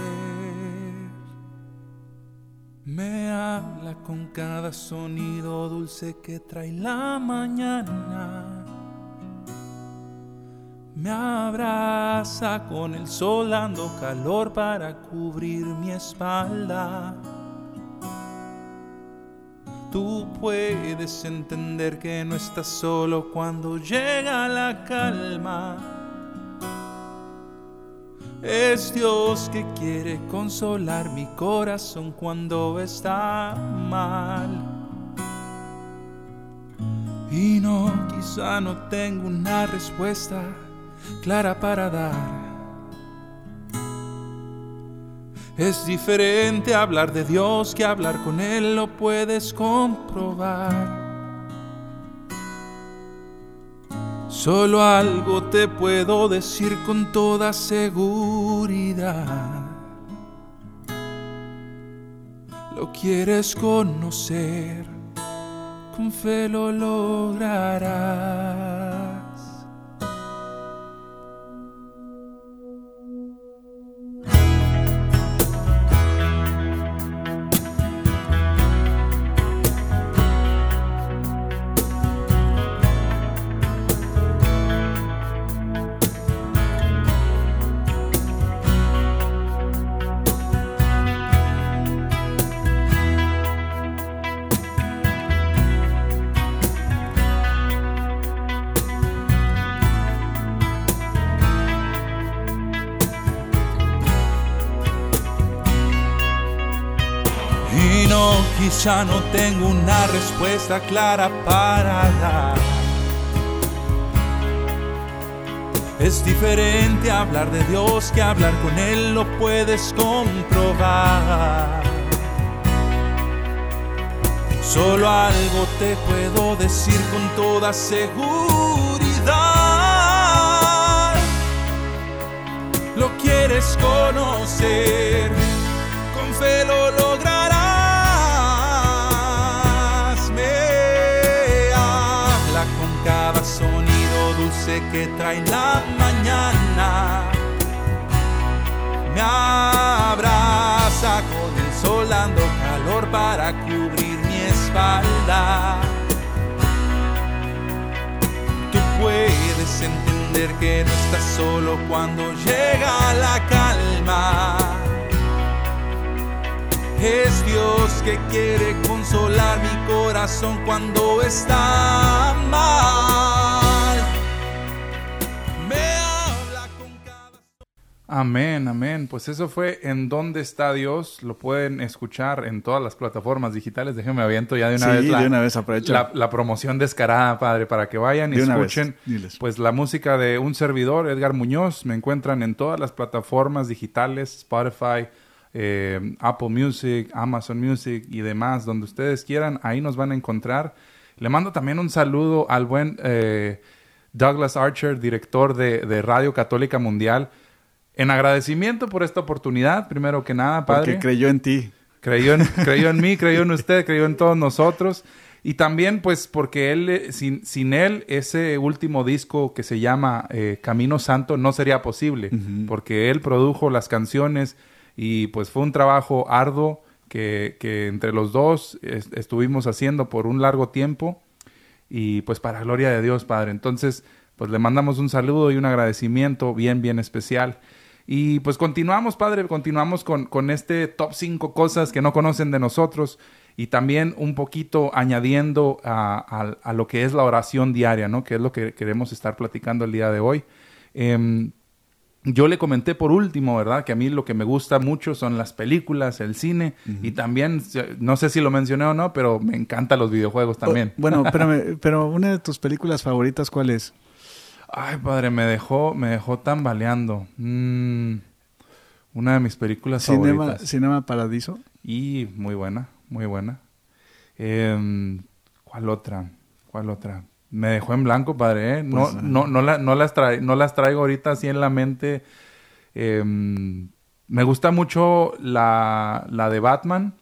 Me habla con cada sonido dulce que trae la mañana. Me abraza con el sol dando calor para cubrir mi espalda. Tú puedes entender que no estás solo cuando llega la calma. Es Dios que quiere consolar mi corazón cuando está mal. Y no, quizá no tengo una respuesta clara para dar. Es diferente hablar de Dios que hablar con Él, lo puedes comprobar. Solo algo te puedo decir con toda seguridad. Lo quieres conocer, con fe lo lograrás. Quizá no tengo una respuesta clara para dar. Es diferente hablar de Dios que hablar con Él, lo puedes comprobar. Solo algo te puedo decir con toda seguridad. Lo quieres conocer, con fe lo dulce que trae la mañana. Me abraza con el sol dando calor para cubrir mi espalda. Tú puedes entender que no estás solo cuando llega la calma. Es Dios que quiere consolar mi corazón cuando está mal. Amén, amén. Pues eso fue En Dónde está Dios. Lo pueden escuchar en todas las plataformas digitales. Déjenme aviento ya de una Sí, vez la, de una vez la, la promoción descarada, padre, para que vayan y De escuchen pues la música de un servidor, Edgar Muñoz. Me encuentran en todas las plataformas digitales, Spotify, eh, Apple Music, Amazon Music y demás, donde ustedes quieran, ahí nos van a encontrar. Le mando también un saludo al buen eh, Douglas Archer, director de, de Radio Católica Mundial. En agradecimiento por esta oportunidad, primero que nada, padre. Porque creyó en ti. Creyó en, creyó en mí, creyó en usted, creyó en todos nosotros. Y también, pues, porque él, eh, sin, sin él, ese último disco que se llama eh, Camino Santo no sería posible. Porque él produjo las canciones y, pues, fue un trabajo arduo que, que entre los dos es- estuvimos haciendo por un largo tiempo. Y, pues, para gloria de Dios, Padre. Entonces, pues, le mandamos un saludo y un agradecimiento bien, bien especial. Y pues continuamos, Padre, continuamos con, con este top 5 cosas que no conocen de nosotros y también un poquito añadiendo a, a- a lo que es la oración diaria, ¿no? Que es lo que queremos estar platicando el día de hoy. Em, yo le comenté por último, ¿verdad? Que a mí lo que me gusta mucho son las películas, el cine y también, no sé si lo mencioné o no, pero me encantan los videojuegos también. Oh, bueno, espérame, pero una de tus películas favoritas, ¿cuál es? Ay, padre, me dejó, me dejó tambaleando. Mm, una de mis películas Cinema, favoritas. Cinema Paradiso. Y muy buena, muy buena. Em, ¿Cuál otra? ¿Cuál otra? Me dejó en blanco, padre. ¿eh? No, Pues, no, no, la- no las no las traigo ahorita así en la mente. Em, me gusta mucho la, la de Batman,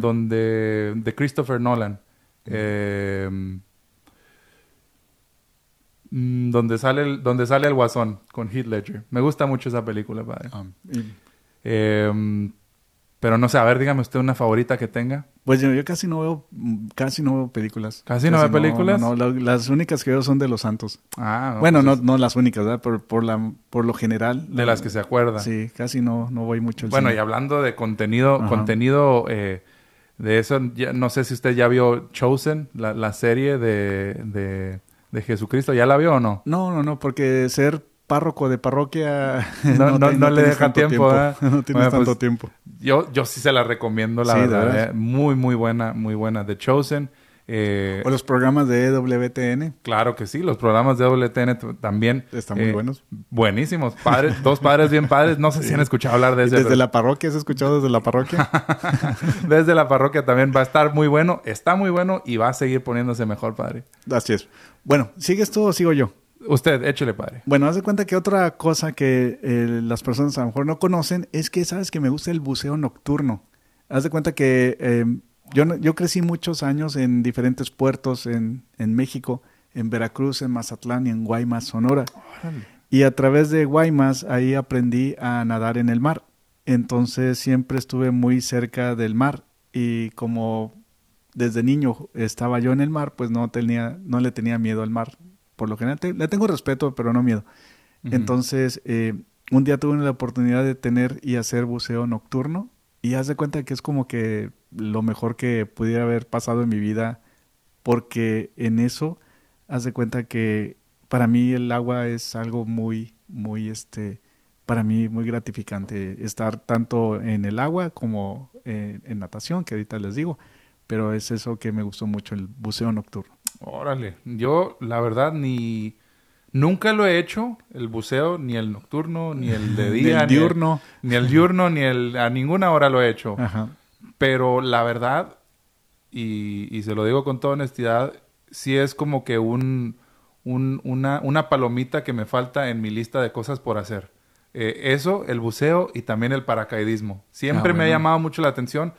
donde de Christopher Nolan. Em, mm, donde sale el, donde sale el Guasón con Heath Ledger. Me gusta mucho esa película, padre. Ah, y- Em, pero no sé, a ver, dígame usted una favorita que tenga. pues yo, yo casi no veo, casi no veo películas. ¿Casi no ve películas? No, no, la- las únicas que veo son de los santos. Ah, bueno, pues no, no las únicas, ¿verdad? Por, por, la, por lo general. De las que se acuerda. Sí, casi no, no voy mucho al Bueno, y hablando de contenido, Ajá. contenido eh, de eso, ya- no sé si usted ya vio Chosen, la, la serie de, de, de Jesucristo. ¿Ya la vio o no? No, no, no, porque ser párroco de parroquia No- no- le deja tiempo, ¿verdad? no tienes Bueno, tanto pues, tiempo. Yo, yo sí se la recomiendo, la Sí, ¿de verdad. veras? eh. Muy, muy buena, muy buena. The Chosen. Eh, o los programas de EWTN. Claro que sí, los programas de EWTN también. Están muy eh, buenos. Buenísimos. Padres, dos padres bien padres. No sé si han escuchado hablar de. ¿Desde la parroquia? ¿Has escuchado desde la parroquia? desde la parroquia también va a estar muy bueno. Está muy bueno y va a seguir poniéndose mejor, padre. Así es. Bueno, ¿sigues tú o sigo yo? Usted, échele, padre. Bueno, haz de cuenta que otra cosa que eh, las personas a lo mejor no conocen es que sabes que me gusta el buceo nocturno. Haz de cuenta que eh, yo, yo crecí muchos años en diferentes puertos en, en, México, en Veracruz, en Mazatlán y en Guaymas, Sonora. Y a través de Guaymas ahí aprendí a nadar en el mar. Entonces siempre estuve muy cerca del mar y como desde niño estaba yo en el mar, pues no tenía, no le tenía miedo al mar. Por lo general le tengo respeto, pero no miedo. Uh -huh. Entonces, eh, un día tuve la oportunidad de tener y hacer buceo nocturno y haz de cuenta que es como que lo mejor que pudiera haber pasado en mi vida, porque en eso, haz de cuenta que para mí el agua es algo muy, muy, este, para mí muy gratificante estar tanto en el agua como en, en natación, que ahorita les digo, pero es eso que me gustó mucho, el buceo nocturno. Órale, yo la verdad ni... Nunca lo he hecho, el buceo, ni el nocturno, ni el de día, el diurno. Ni el, ni el diurno, ni el... A ninguna hora lo he hecho. Ajá. Pero la verdad, y, y, se lo digo con toda honestidad, sí es como que un, un, una, una, palomita que me falta en mi lista de cosas por hacer. Eh, eso, el buceo y también el paracaidismo. Siempre Ah, me ha llamado mucho la atención.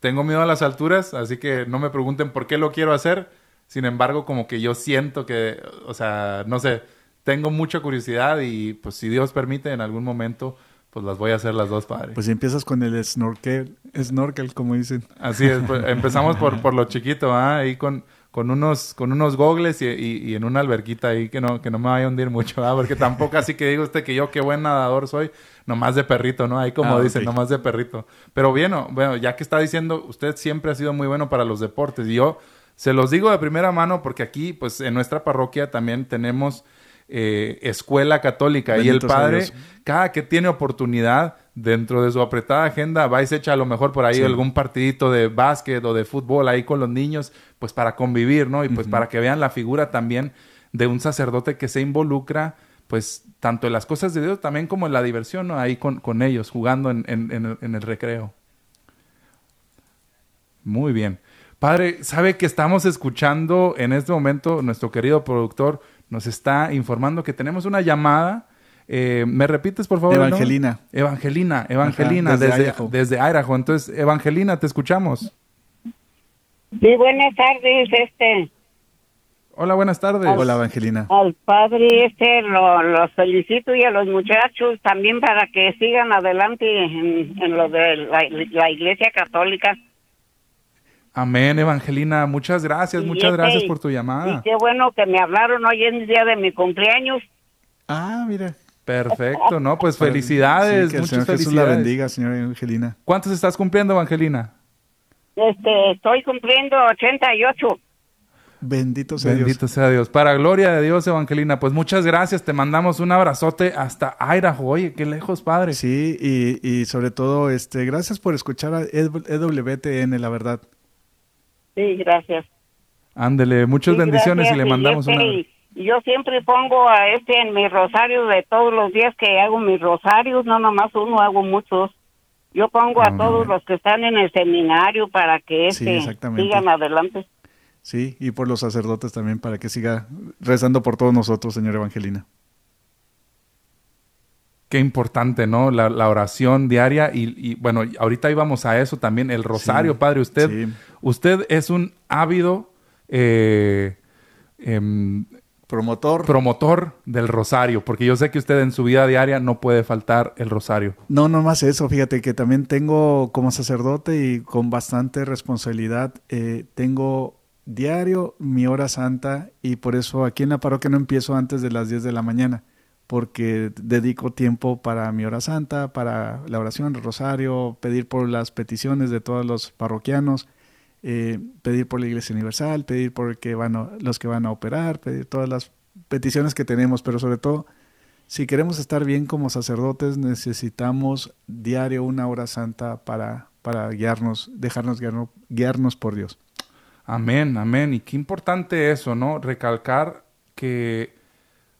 Tengo miedo a las alturas, así que no me pregunten por qué lo quiero hacer. Sin embargo, como que yo siento que, o sea, no sé, tengo mucha curiosidad y pues si Dios permite en algún momento, pues las voy a hacer las dos, padre. Pues si empiezas con el snorkel, snorkel como dicen. Así es, pues, empezamos por, por lo chiquito, ¿ah? ahí con, con unos con unos gogles y, y, y, en una alberquita ahí que no, que no me vaya a hundir mucho, ¿ah? porque tampoco así que diga usted que yo qué buen nadador soy, nomás de perrito, ¿no? Ahí como Ah, dicen, ok. nomás de perrito. Pero bueno, bueno, ya que está diciendo, usted siempre ha sido muy bueno para los deportes y yo se los digo de primera mano porque aquí, pues en nuestra parroquia también tenemos eh, escuela católica y el padre, Dios. cada que tiene oportunidad dentro de su apretada agenda, va y se echa a lo mejor por ahí Sí. algún partidito de básquet o de fútbol ahí con los niños, pues para convivir, ¿no? Y pues para que vean la figura también de un sacerdote que se involucra, pues tanto en las cosas de Dios también como en la diversión, ¿no? Ahí con, con ellos, jugando en, en- en el- en el recreo. Muy bien. Padre, sabe que estamos escuchando en este momento, nuestro querido productor nos está informando que tenemos una llamada. Eh, ¿Me repites, por favor? Evangelina. Evangelina, Evangelina, Ajá, desde desde, Idaho. desde Idaho. Entonces, Evangelina, te escuchamos. Sí, buenas tardes, este, Hola, buenas tardes. Hola, Evangelina. al padre este lo, los felicito y a los muchachos también para que sigan adelante en, en lo de la, la iglesia católica. Amén, Evangelina. Muchas gracias, Y muchas este, gracias por tu Y llamada. qué bueno que me hablaron hoy en el día de mi cumpleaños. Ah, mira. Perfecto, ¿no? Pues felicidades, Sí, que el muchas Señor Jesús la bendiga, señora Evangelina. ¿Cuántos estás cumpliendo, Evangelina? Este, estoy cumpliendo 88. Bendito sea Bendito Dios. sea Dios. Para gloria de Dios, Evangelina. Pues muchas gracias. Te mandamos un abrazote hasta Idaho. Oye, qué lejos, padre. Sí, y, y sobre todo, este, gracias por escuchar a EWTN, la verdad. Sí, gracias. Ándele, muchas Sí, bendiciones gracias. y le mandamos este, una. y Yo siempre pongo a este en mi rosario de todos los días que hago mis rosarios, no nomás uno, hago muchos. Yo pongo a Ah, todos los que están en el seminario para que Sí, este, exactamente. sigan adelante. Sí, y por los sacerdotes también, para que siga rezando por todos nosotros, señora Evangelina. Qué importante, ¿no? La, la oración diaria y, y, bueno, ahorita íbamos a eso también, el rosario, Sí, padre. Usted, sí. usted es un ávido eh, em, Promotor. promotor del rosario, porque yo sé que usted en su vida diaria no puede faltar el rosario. No, no más eso, fíjate que también tengo como sacerdote y con bastante responsabilidad, eh, tengo diario mi hora santa y por eso aquí en la parroquia no empiezo antes de las 10 de la mañana, porque dedico tiempo para mi hora santa, para la oración, el rosario, pedir por las peticiones de todos los parroquianos, eh, pedir por la Iglesia Universal, pedir por los que van a operar, pedir todas las peticiones que tenemos, pero sobre todo si queremos estar bien como sacerdotes, necesitamos diario una hora santa para, para guiarnos, dejarnos guiarnos, guiarnos por Dios. Amén, amén. Y qué importante eso, ¿no? Recalcar que,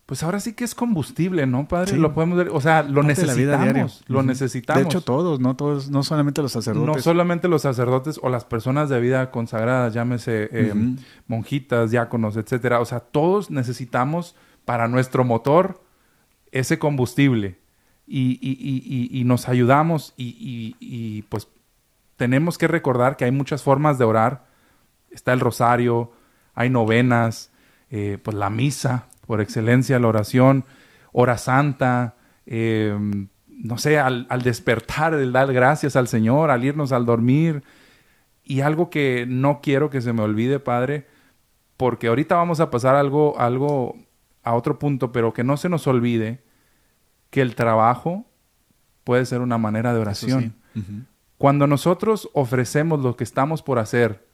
pues ahora sí que es combustible, ¿no, Padre? Sí. Lo podemos ver, o sea, lo Parte de la vida diaria. necesitamos, lo necesitamos. De hecho, todos, no todos, no solamente los sacerdotes. No solamente los sacerdotes o las personas de vida consagradas, llámese eh, monjitas, diáconos, etcétera. O sea, todos necesitamos para nuestro motor ese combustible y, y- y- y- y nos ayudamos y, y- y, pues tenemos que recordar que hay muchas formas de orar. Está el rosario, hay novenas, eh, pues la misa, por excelencia, la oración, hora santa, eh, no sé, al, al despertar, el dar gracias al Señor, al irnos al dormir. Y algo que no quiero que se me olvide, Padre, porque ahorita vamos a pasar algo, algo a otro punto, pero que no se nos olvide que el trabajo puede ser una manera de oración. sí. Cuando nosotros ofrecemos lo que estamos por hacer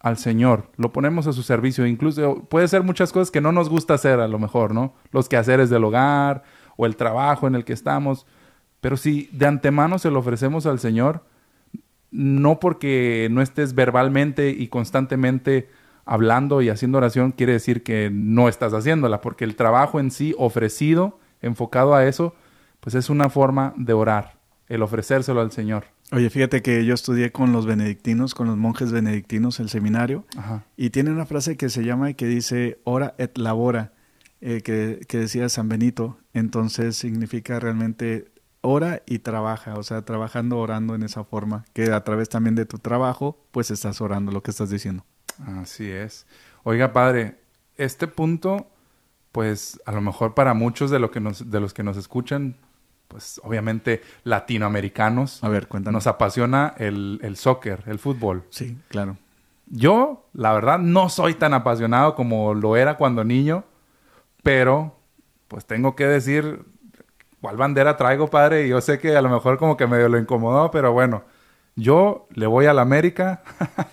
al Señor, lo ponemos a su servicio, incluso puede ser muchas cosas que no nos gusta hacer a lo mejor, ¿no? Los quehaceres del hogar o el trabajo en el que estamos, pero si de antemano se lo ofrecemos al Señor, no porque no estés verbalmente y constantemente hablando y haciendo oración quiere decir que no estás haciéndola, porque el trabajo en sí ofrecido, enfocado a eso, pues es una forma de orar, el ofrecérselo al Señor. Oye, fíjate que yo estudié con los benedictinos, con los monjes benedictinos, el seminario, Ajá. y tiene una frase que se llama y que dice ora et labora, eh, que, que decía San Benito. Entonces significa realmente ora y trabaja, o sea, trabajando, orando en esa forma, que a través también de tu trabajo, pues estás orando lo que estás diciendo. Así es. Oiga, padre, este punto, pues a lo mejor para muchos de, lo que nos, de los que nos escuchan, pues obviamente latinoamericanos, A ver, cuéntanos. nos apasiona el, el soccer, el fútbol. Sí, claro. Yo, la verdad, no soy tan apasionado como lo era cuando niño, pero pues tengo que decir cuál bandera traigo, padre, y yo sé que a lo mejor como que medio lo incomodó, pero bueno, yo le voy al América.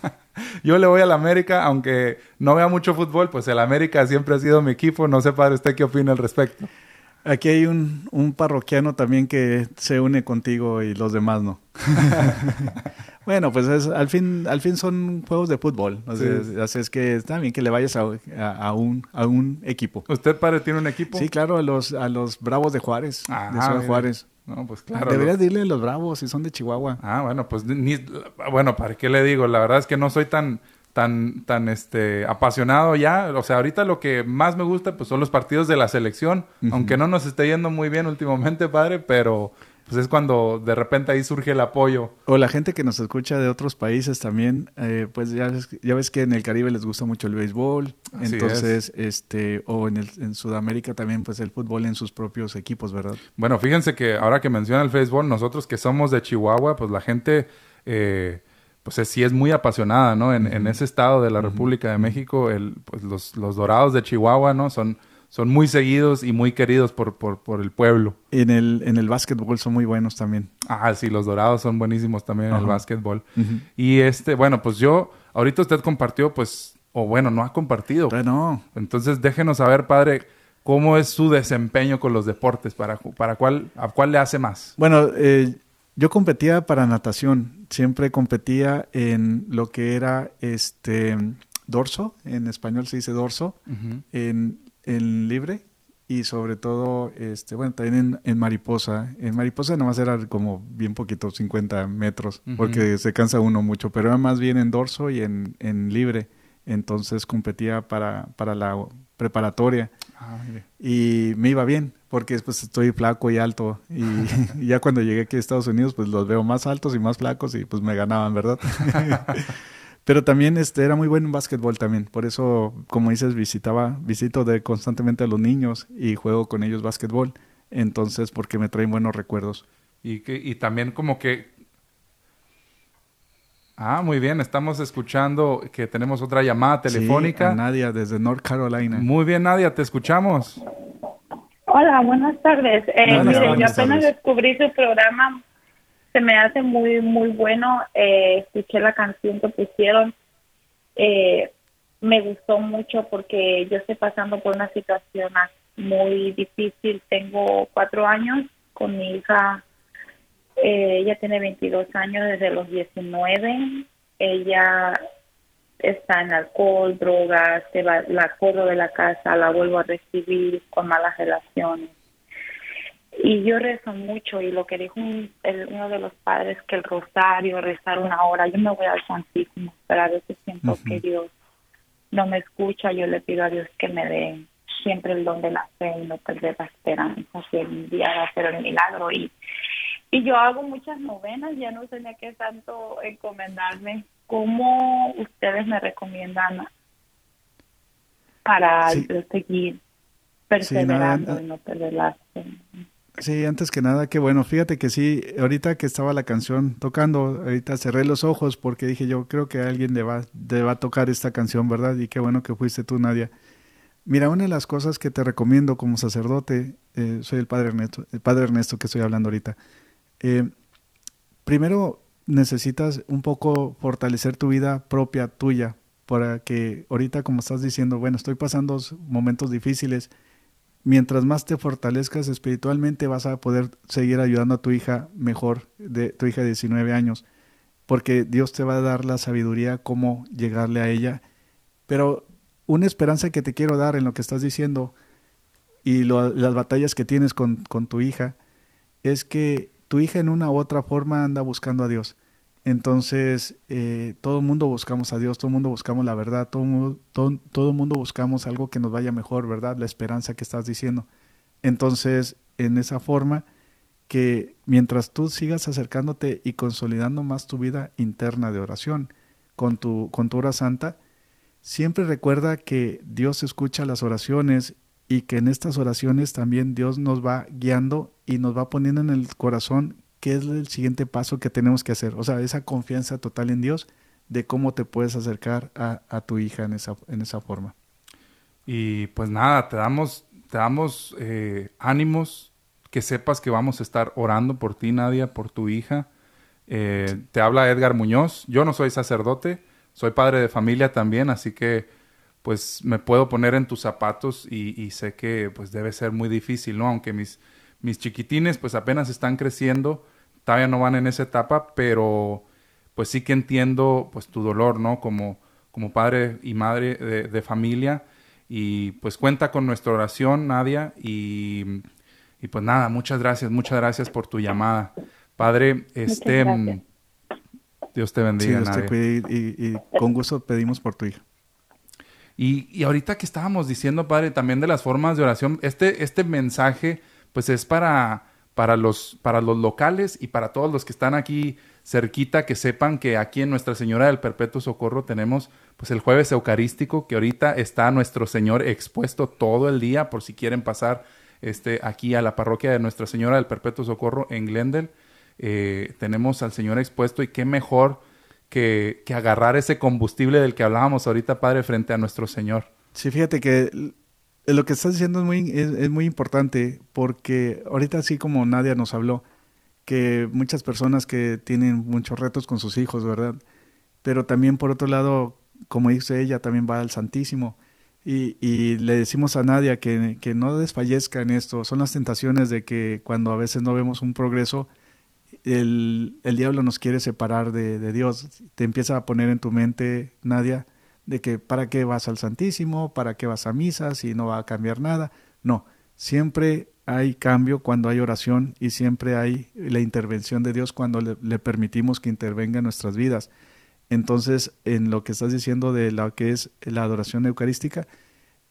yo le voy al América, aunque no vea mucho fútbol, pues el América siempre ha sido mi equipo. No sé, padre, usted qué opina al respecto. Aquí hay un, un parroquiano también que se une contigo y los demás no. bueno, pues es, al fin al fin son juegos de fútbol. Sea, Sí. así es que está bien que le vayas a, a- a un, a un equipo. ¿Usted, padre, tiene un equipo? Sí, claro, a los, a los Bravos de Juárez. Ah, de Ciudad mire. Juárez. No, pues claro. Deberías decirle a los Bravos si son de Chihuahua. Ah, bueno, pues ni, bueno, ¿para qué le digo? La verdad es que no soy tan tan tan este apasionado ya, o sea, ahorita lo que más me gusta pues son los partidos de la selección, aunque no nos esté yendo muy bien últimamente, padre, pero pues es cuando de repente ahí surge el apoyo. O la gente que nos escucha de otros países también, eh, pues ya ves, ya ves que en el Caribe les gusta mucho el béisbol, Así entonces, este, o en, el, en Sudamérica también, pues el fútbol en sus propios equipos, ¿verdad? Bueno, fíjense que ahora que menciona el béisbol, nosotros que somos de Chihuahua, pues la gente, eh, pues es- sí es muy apasionada, ¿no? En, en ese estado de la República de México, el, pues los, los dorados de Chihuahua, ¿no? Son, son muy seguidos y muy queridos por, por, por el pueblo. En el, en el básquetbol son muy buenos también. Ah, sí, los dorados son buenísimos también en el básquetbol. Y este, bueno, pues yo, ahorita usted compartió, pues, o bueno, no ha compartido. Bueno, Entonces, déjenos saber, padre, cómo es su desempeño con los deportes, para, para cuál, a cuál le hace más. bueno, eh, yo competía para natación, siempre competía en lo que era este dorso, en español se dice dorso, en, en libre y sobre todo, este, bueno, también en, en mariposa. En mariposa nomás era como bien poquito, 50 metros, porque se cansa uno mucho, pero era más bien en dorso y en, en libre. Entonces competía para, para la preparatoria Ah, mire. y me iba bien, porque pues estoy flaco y alto y, y ya cuando llegué aquí a Estados Unidos pues los veo más altos y más flacos y pues me ganaban, ¿verdad? Pero también este era muy bueno en básquetbol también, por eso como dices visitaba, visito de constantemente a los niños y juego con ellos básquetbol, entonces porque me traen buenos recuerdos. Y, que, y también como que... Ah, muy bien, estamos escuchando que tenemos otra llamada telefónica. Sí, a Nadia desde North Carolina. muy bien, Nadia, te escuchamos. Hola, buenas tardes. Eh, Buenas mire, yo tardes. apenas descubrí su programa. Se me hace muy, muy bueno. Eh, escuché la canción que pusieron. Eh, me gustó mucho porque yo estoy pasando por una situación muy difícil. Tengo cuatro años con mi hija. Eh, ella tiene 22 años desde los 19. Ella está en alcohol, drogas, se va, la corro de la casa, la vuelvo a recibir con malas relaciones. Y yo rezo mucho y lo que dijo uno de los padres que el rosario, rezar una hora, yo me voy al Santísimo, pero a veces siento que Dios no me escucha, yo le pido a Dios que me dé siempre el don de la fe y no perder la esperanza, que un día va a ser el milagro. Y, y yo hago muchas novenas, ya no sé ni a qué tanto encomendarme. ¿Cómo ustedes me recomiendan para seguir perseverando y no perder la? Sí, antes que nada, qué bueno. Fíjate que sí, ahorita que estaba la canción tocando, ahorita cerré los ojos porque dije yo creo que a alguien le va, le va a tocar esta canción, ¿verdad? Y qué bueno que fuiste tú, Nadia. Mira, una de las cosas que te recomiendo como sacerdote, eh, soy el padre Ernesto, el padre Ernesto que estoy hablando ahorita. Eh, primero necesitas un poco fortalecer tu vida propia, tuya, para que ahorita, como estás diciendo, bueno, estoy pasando momentos difíciles mientras más te fortalezcas espiritualmente vas a poder seguir ayudando a tu hija mejor, de tu hija de 19 años, porque Dios te va a dar la sabiduría cómo llegarle a ella. Pero una esperanza que te quiero dar en lo que estás diciendo y las batallas que tienes con, con tu hija es que tu hija en una u otra forma anda buscando a Dios. Entonces, eh, todo el mundo buscamos a Dios, todo el mundo buscamos la verdad, todo el mundo, todo, mundo buscamos algo que nos vaya mejor, ¿verdad? La esperanza que estás diciendo. Entonces, en esa forma, que mientras tú sigas acercándote y consolidando más tu vida interna de oración con tu, con tu hora santa, siempre recuerda que Dios escucha las oraciones y que en estas oraciones también Dios nos va guiando y nos va poniendo en el corazón qué es el siguiente paso que tenemos que hacer. O sea, esa confianza total en Dios de cómo te puedes acercar a, tu hija en esa, en esa forma. Y pues nada, te damos, te damos eh, ánimos, que sepas que vamos a estar orando por ti, Nadia, por tu hija. Eh, te habla Edgar Muñoz. Yo no soy sacerdote, soy padre de familia también, así que pues me puedo poner en tus zapatos y, y sé que pues debe ser muy difícil, ¿no? Aunque mis, mis chiquitines pues apenas están creciendo, todavía no van en esa etapa, pero pues sí que entiendo pues tu dolor, ¿no? Como, como padre y madre de, familia y pues cuenta con nuestra oración, Nadia, y, y, pues nada, muchas gracias, muchas gracias por tu llamada. Padre, este... Dios te bendiga. Sí, y, y, con gusto pedimos por tu hija. Y, y, ahorita que estábamos diciendo, Padre, también de las formas de oración, este, este mensaje pues es para, para, los, para los locales y para todos los que están aquí cerquita, que sepan que aquí en Nuestra Señora del Perpetuo Socorro tenemos pues el jueves eucarístico, que ahorita está nuestro Señor expuesto todo el día, por si quieren pasar este, aquí a la parroquia de Nuestra Señora del Perpetuo Socorro en Glendale. Eh, tenemos al Señor expuesto y qué mejor que, agarrar ese combustible del que hablábamos ahorita, Padre, frente a nuestro Señor. Sí, fíjate que lo que estás diciendo es muy, es, muy importante porque ahorita así como Nadia nos habló, que muchas personas que tienen muchos retos con sus hijos, ¿verdad? Pero también por otro lado, como dice ella, también va al Santísimo. Y, y le decimos a Nadia que, que, no desfallezca en esto. Son las tentaciones de que cuando a veces no vemos un progreso, el, diablo nos quiere separar de, de Dios. Te empieza a poner en tu mente, Nadia, de que para qué vas al Santísimo, para qué vas a misa, si no va a cambiar nada. No, siempre hay cambio cuando hay oración y siempre hay la intervención de Dios cuando le, permitimos que intervenga en nuestras vidas. Entonces, en lo que estás diciendo de lo que es la adoración eucarística,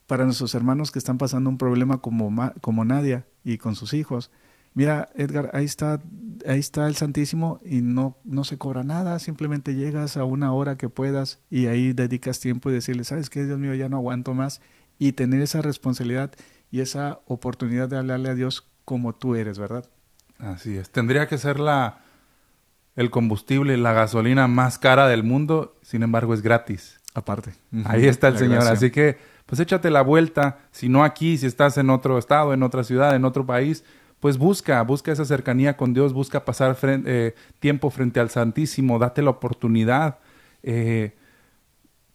para nuestros hermanos que están pasando un problema como, como Nadia y con sus hijos, mira, Edgar, ahí está, ahí está el Santísimo y no, no se cobra nada, simplemente llegas a una hora que puedas y ahí dedicas tiempo y decirle, ¿sabes qué, Dios mío, ya no aguanto más? Y tener esa responsabilidad y esa oportunidad de hablarle a Dios como tú eres, ¿verdad? Así es. Tendría que ser la el combustible, la gasolina más cara del mundo, sin embargo es gratis. Aparte. Ahí está el Señor. Así que, pues échate la vuelta, si no aquí, si estás en otro estado, en otra ciudad, en otro país, pues busca, busca esa cercanía con Dios, busca pasar eh, tiempo frente al Santísimo, date la oportunidad, eh,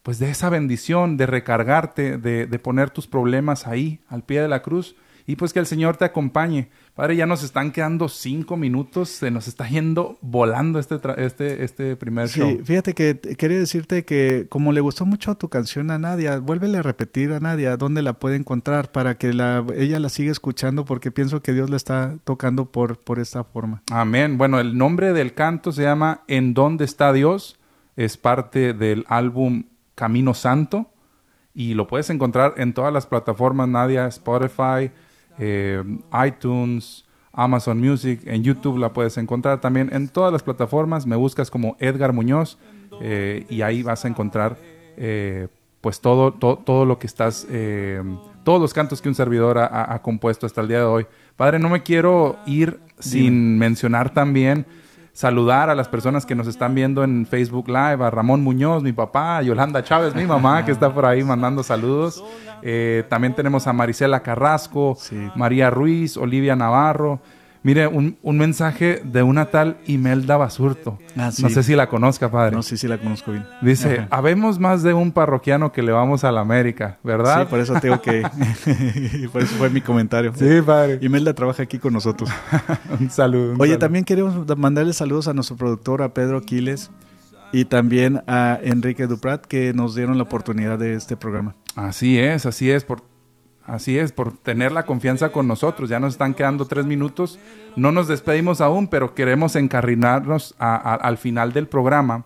pues de esa bendición, de recargarte, de, poner tus problemas ahí, al pie de la cruz, y pues que el Señor te acompañe. Padre, ya nos están quedando cinco minutos, se nos está yendo volando este, este, este primer show. Sí, fíjate que quería decirte que como le gustó mucho tu canción a Nadia, vuélvele a repetir a Nadia dónde la puede encontrar para que la, ella la siga escuchando porque pienso que Dios la está tocando por, por esta forma. Amén. Bueno, el nombre del canto se llama En dónde está Dios, es parte del álbum Camino Santo y lo puedes encontrar en todas las plataformas, Nadia, Spotify, eh, iTunes, Amazon Music, en YouTube la puedes encontrar también en todas las plataformas. Me buscas como Edgar Muñoz eh, y ahí vas a encontrar eh, pues todo, todo lo que estás, todos los cantos que un servidor ha, compuesto hasta el día de hoy. Padre, no me quiero ir sin mencionar también saludar a las personas que nos están viendo en Facebook Live, a Ramón Muñoz, mi papá, a Yolanda Chávez, mi mamá, que está por ahí mandando saludos. Eh, también tenemos a Marisela Carrasco, María Ruiz, Olivia Navarro. Mire, un, mensaje de una tal Imelda Basurto. Ah, no sé si la conozca, padre. No sé si la conozco bien. Dice, habemos más de un parroquiano que le vamos a la América, ¿verdad? Sí, por eso tengo que... por eso fue mi comentario. Sí, padre. Imelda trabaja aquí con nosotros. un saludo. Oye, también queremos mandarle saludos a nuestro productor, a Pedro Aquiles, y también a Enrique Duprat, que nos dieron la oportunidad de este programa. Así es, así es. Por Así es, por tener la confianza con nosotros. Ya nos están quedando tres minutos. No nos despedimos aún, pero queremos encarrinarnos al final del programa.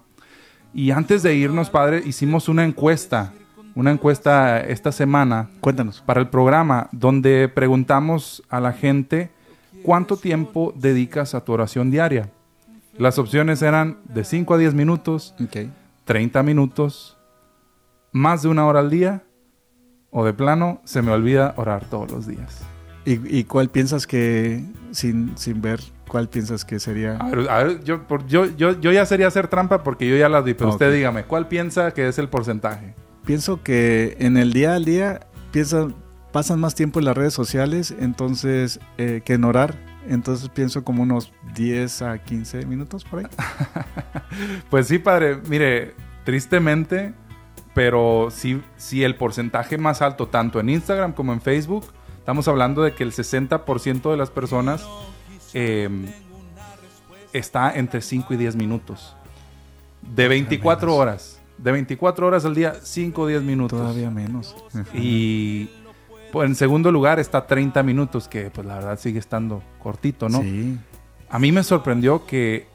Y antes de irnos, padre, hicimos una encuesta, una encuesta esta semana. Cuéntanos. Para el programa, donde preguntamos a la gente cuánto tiempo dedicas a tu oración diaria. Las opciones eran de 5 a 10 minutos, 30 minutos, más de una hora al día o de plano se me olvida orar todos los días. ¿Y, cuál piensas que, sin, sin ver, cuál piensas que sería? A ver, yo, yo, yo, yo, ya sería hacer trampa porque yo ya la di, pero usted dígame, ¿cuál piensa que es el porcentaje? Pienso que en el día al día piensan, pasan más tiempo en las redes sociales entonces eh, que en orar. Entonces pienso como unos 10 a 15 minutos por ahí. pues sí, padre. Mire, tristemente pero sí, sí el porcentaje más alto, tanto en Instagram como en Facebook, estamos hablando de que el 60% de las personas em, está entre 5 y 10 minutos. De 24 horas. De 24 horas al día, 5 o 10 minutos. Todavía menos. Y pues, en segundo lugar está 30 minutos, que pues la verdad sigue estando cortito, ¿no? Sí. A mí me sorprendió que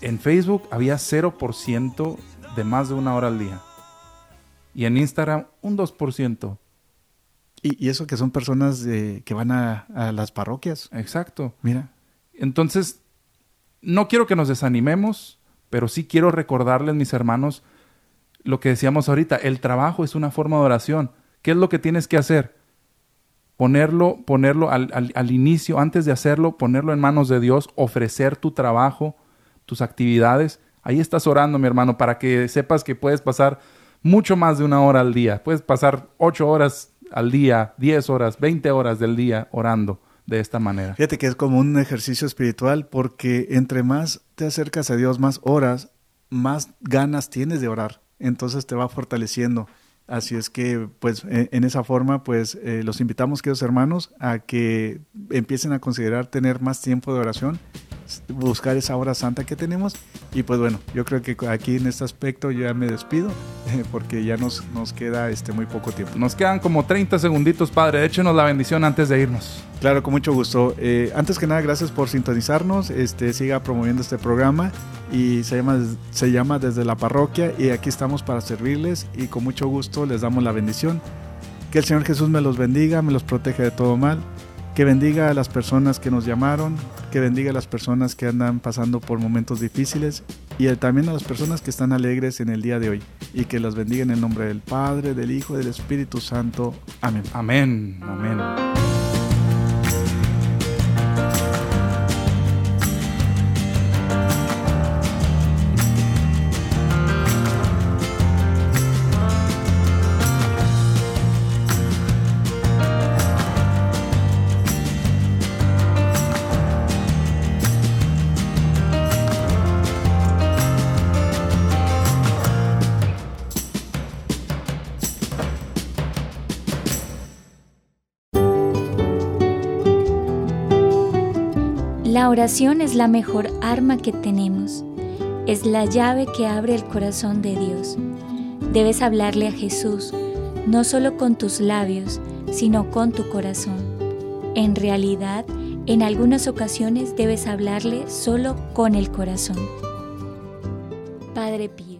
en Facebook había 0% de más de una hora al día y en Instagram un 2%. Y, y eso que son personas que van a, las parroquias. Exacto. Mira. Entonces, no quiero que nos desanimemos, pero sí quiero recordarles, mis hermanos, lo que decíamos ahorita, el trabajo es una forma de oración. ¿Qué es lo que tienes que hacer? Ponerlo, ponerlo al, al, inicio, antes de hacerlo, ponerlo en manos de Dios, ofrecer tu trabajo, tus actividades. Ahí estás orando, mi hermano, para que sepas que puedes pasar mucho más de una hora al día. Puedes pasar ocho horas al día, diez horas, veinte horas del día orando de esta manera. Fíjate que es como un ejercicio espiritual porque entre más te acercas a Dios, más horas, más ganas tienes de orar. Entonces te va fortaleciendo. Así es que, pues, e, en esa forma, pues, eh, los invitamos, queridos hermanos, a que empiecen a considerar tener más tiempo de oración buscar esa hora santa que tenemos. Y pues bueno, yo creo que aquí en este aspecto yo ya me despido porque ya nos, nos queda este muy poco tiempo. Nos quedan como 30 segunditos, Padre. Échenos la bendición antes de irnos. Claro, con mucho gusto. Eh, antes que nada, gracias por sintonizarnos. Este, siga promoviendo este programa y se llama, se llama Desde la Parroquia y aquí estamos para servirles y con mucho gusto les damos la bendición. Que el Señor Jesús me los bendiga, me los protege de todo mal que bendiga a las personas que nos llamaron, que bendiga a las personas que andan pasando por momentos difíciles y también a las personas que están alegres en el día de hoy. Y que las bendiga en el nombre del Padre, del Hijo y del Espíritu Santo. Amén. Amén. Amén. Oración es la mejor arma que tenemos. Es la llave que abre el corazón de Dios. Debes hablarle a Jesús, no solo con tus labios, sino con tu corazón. En realidad, en algunas ocasiones debes hablarle solo con el corazón. Padre Pío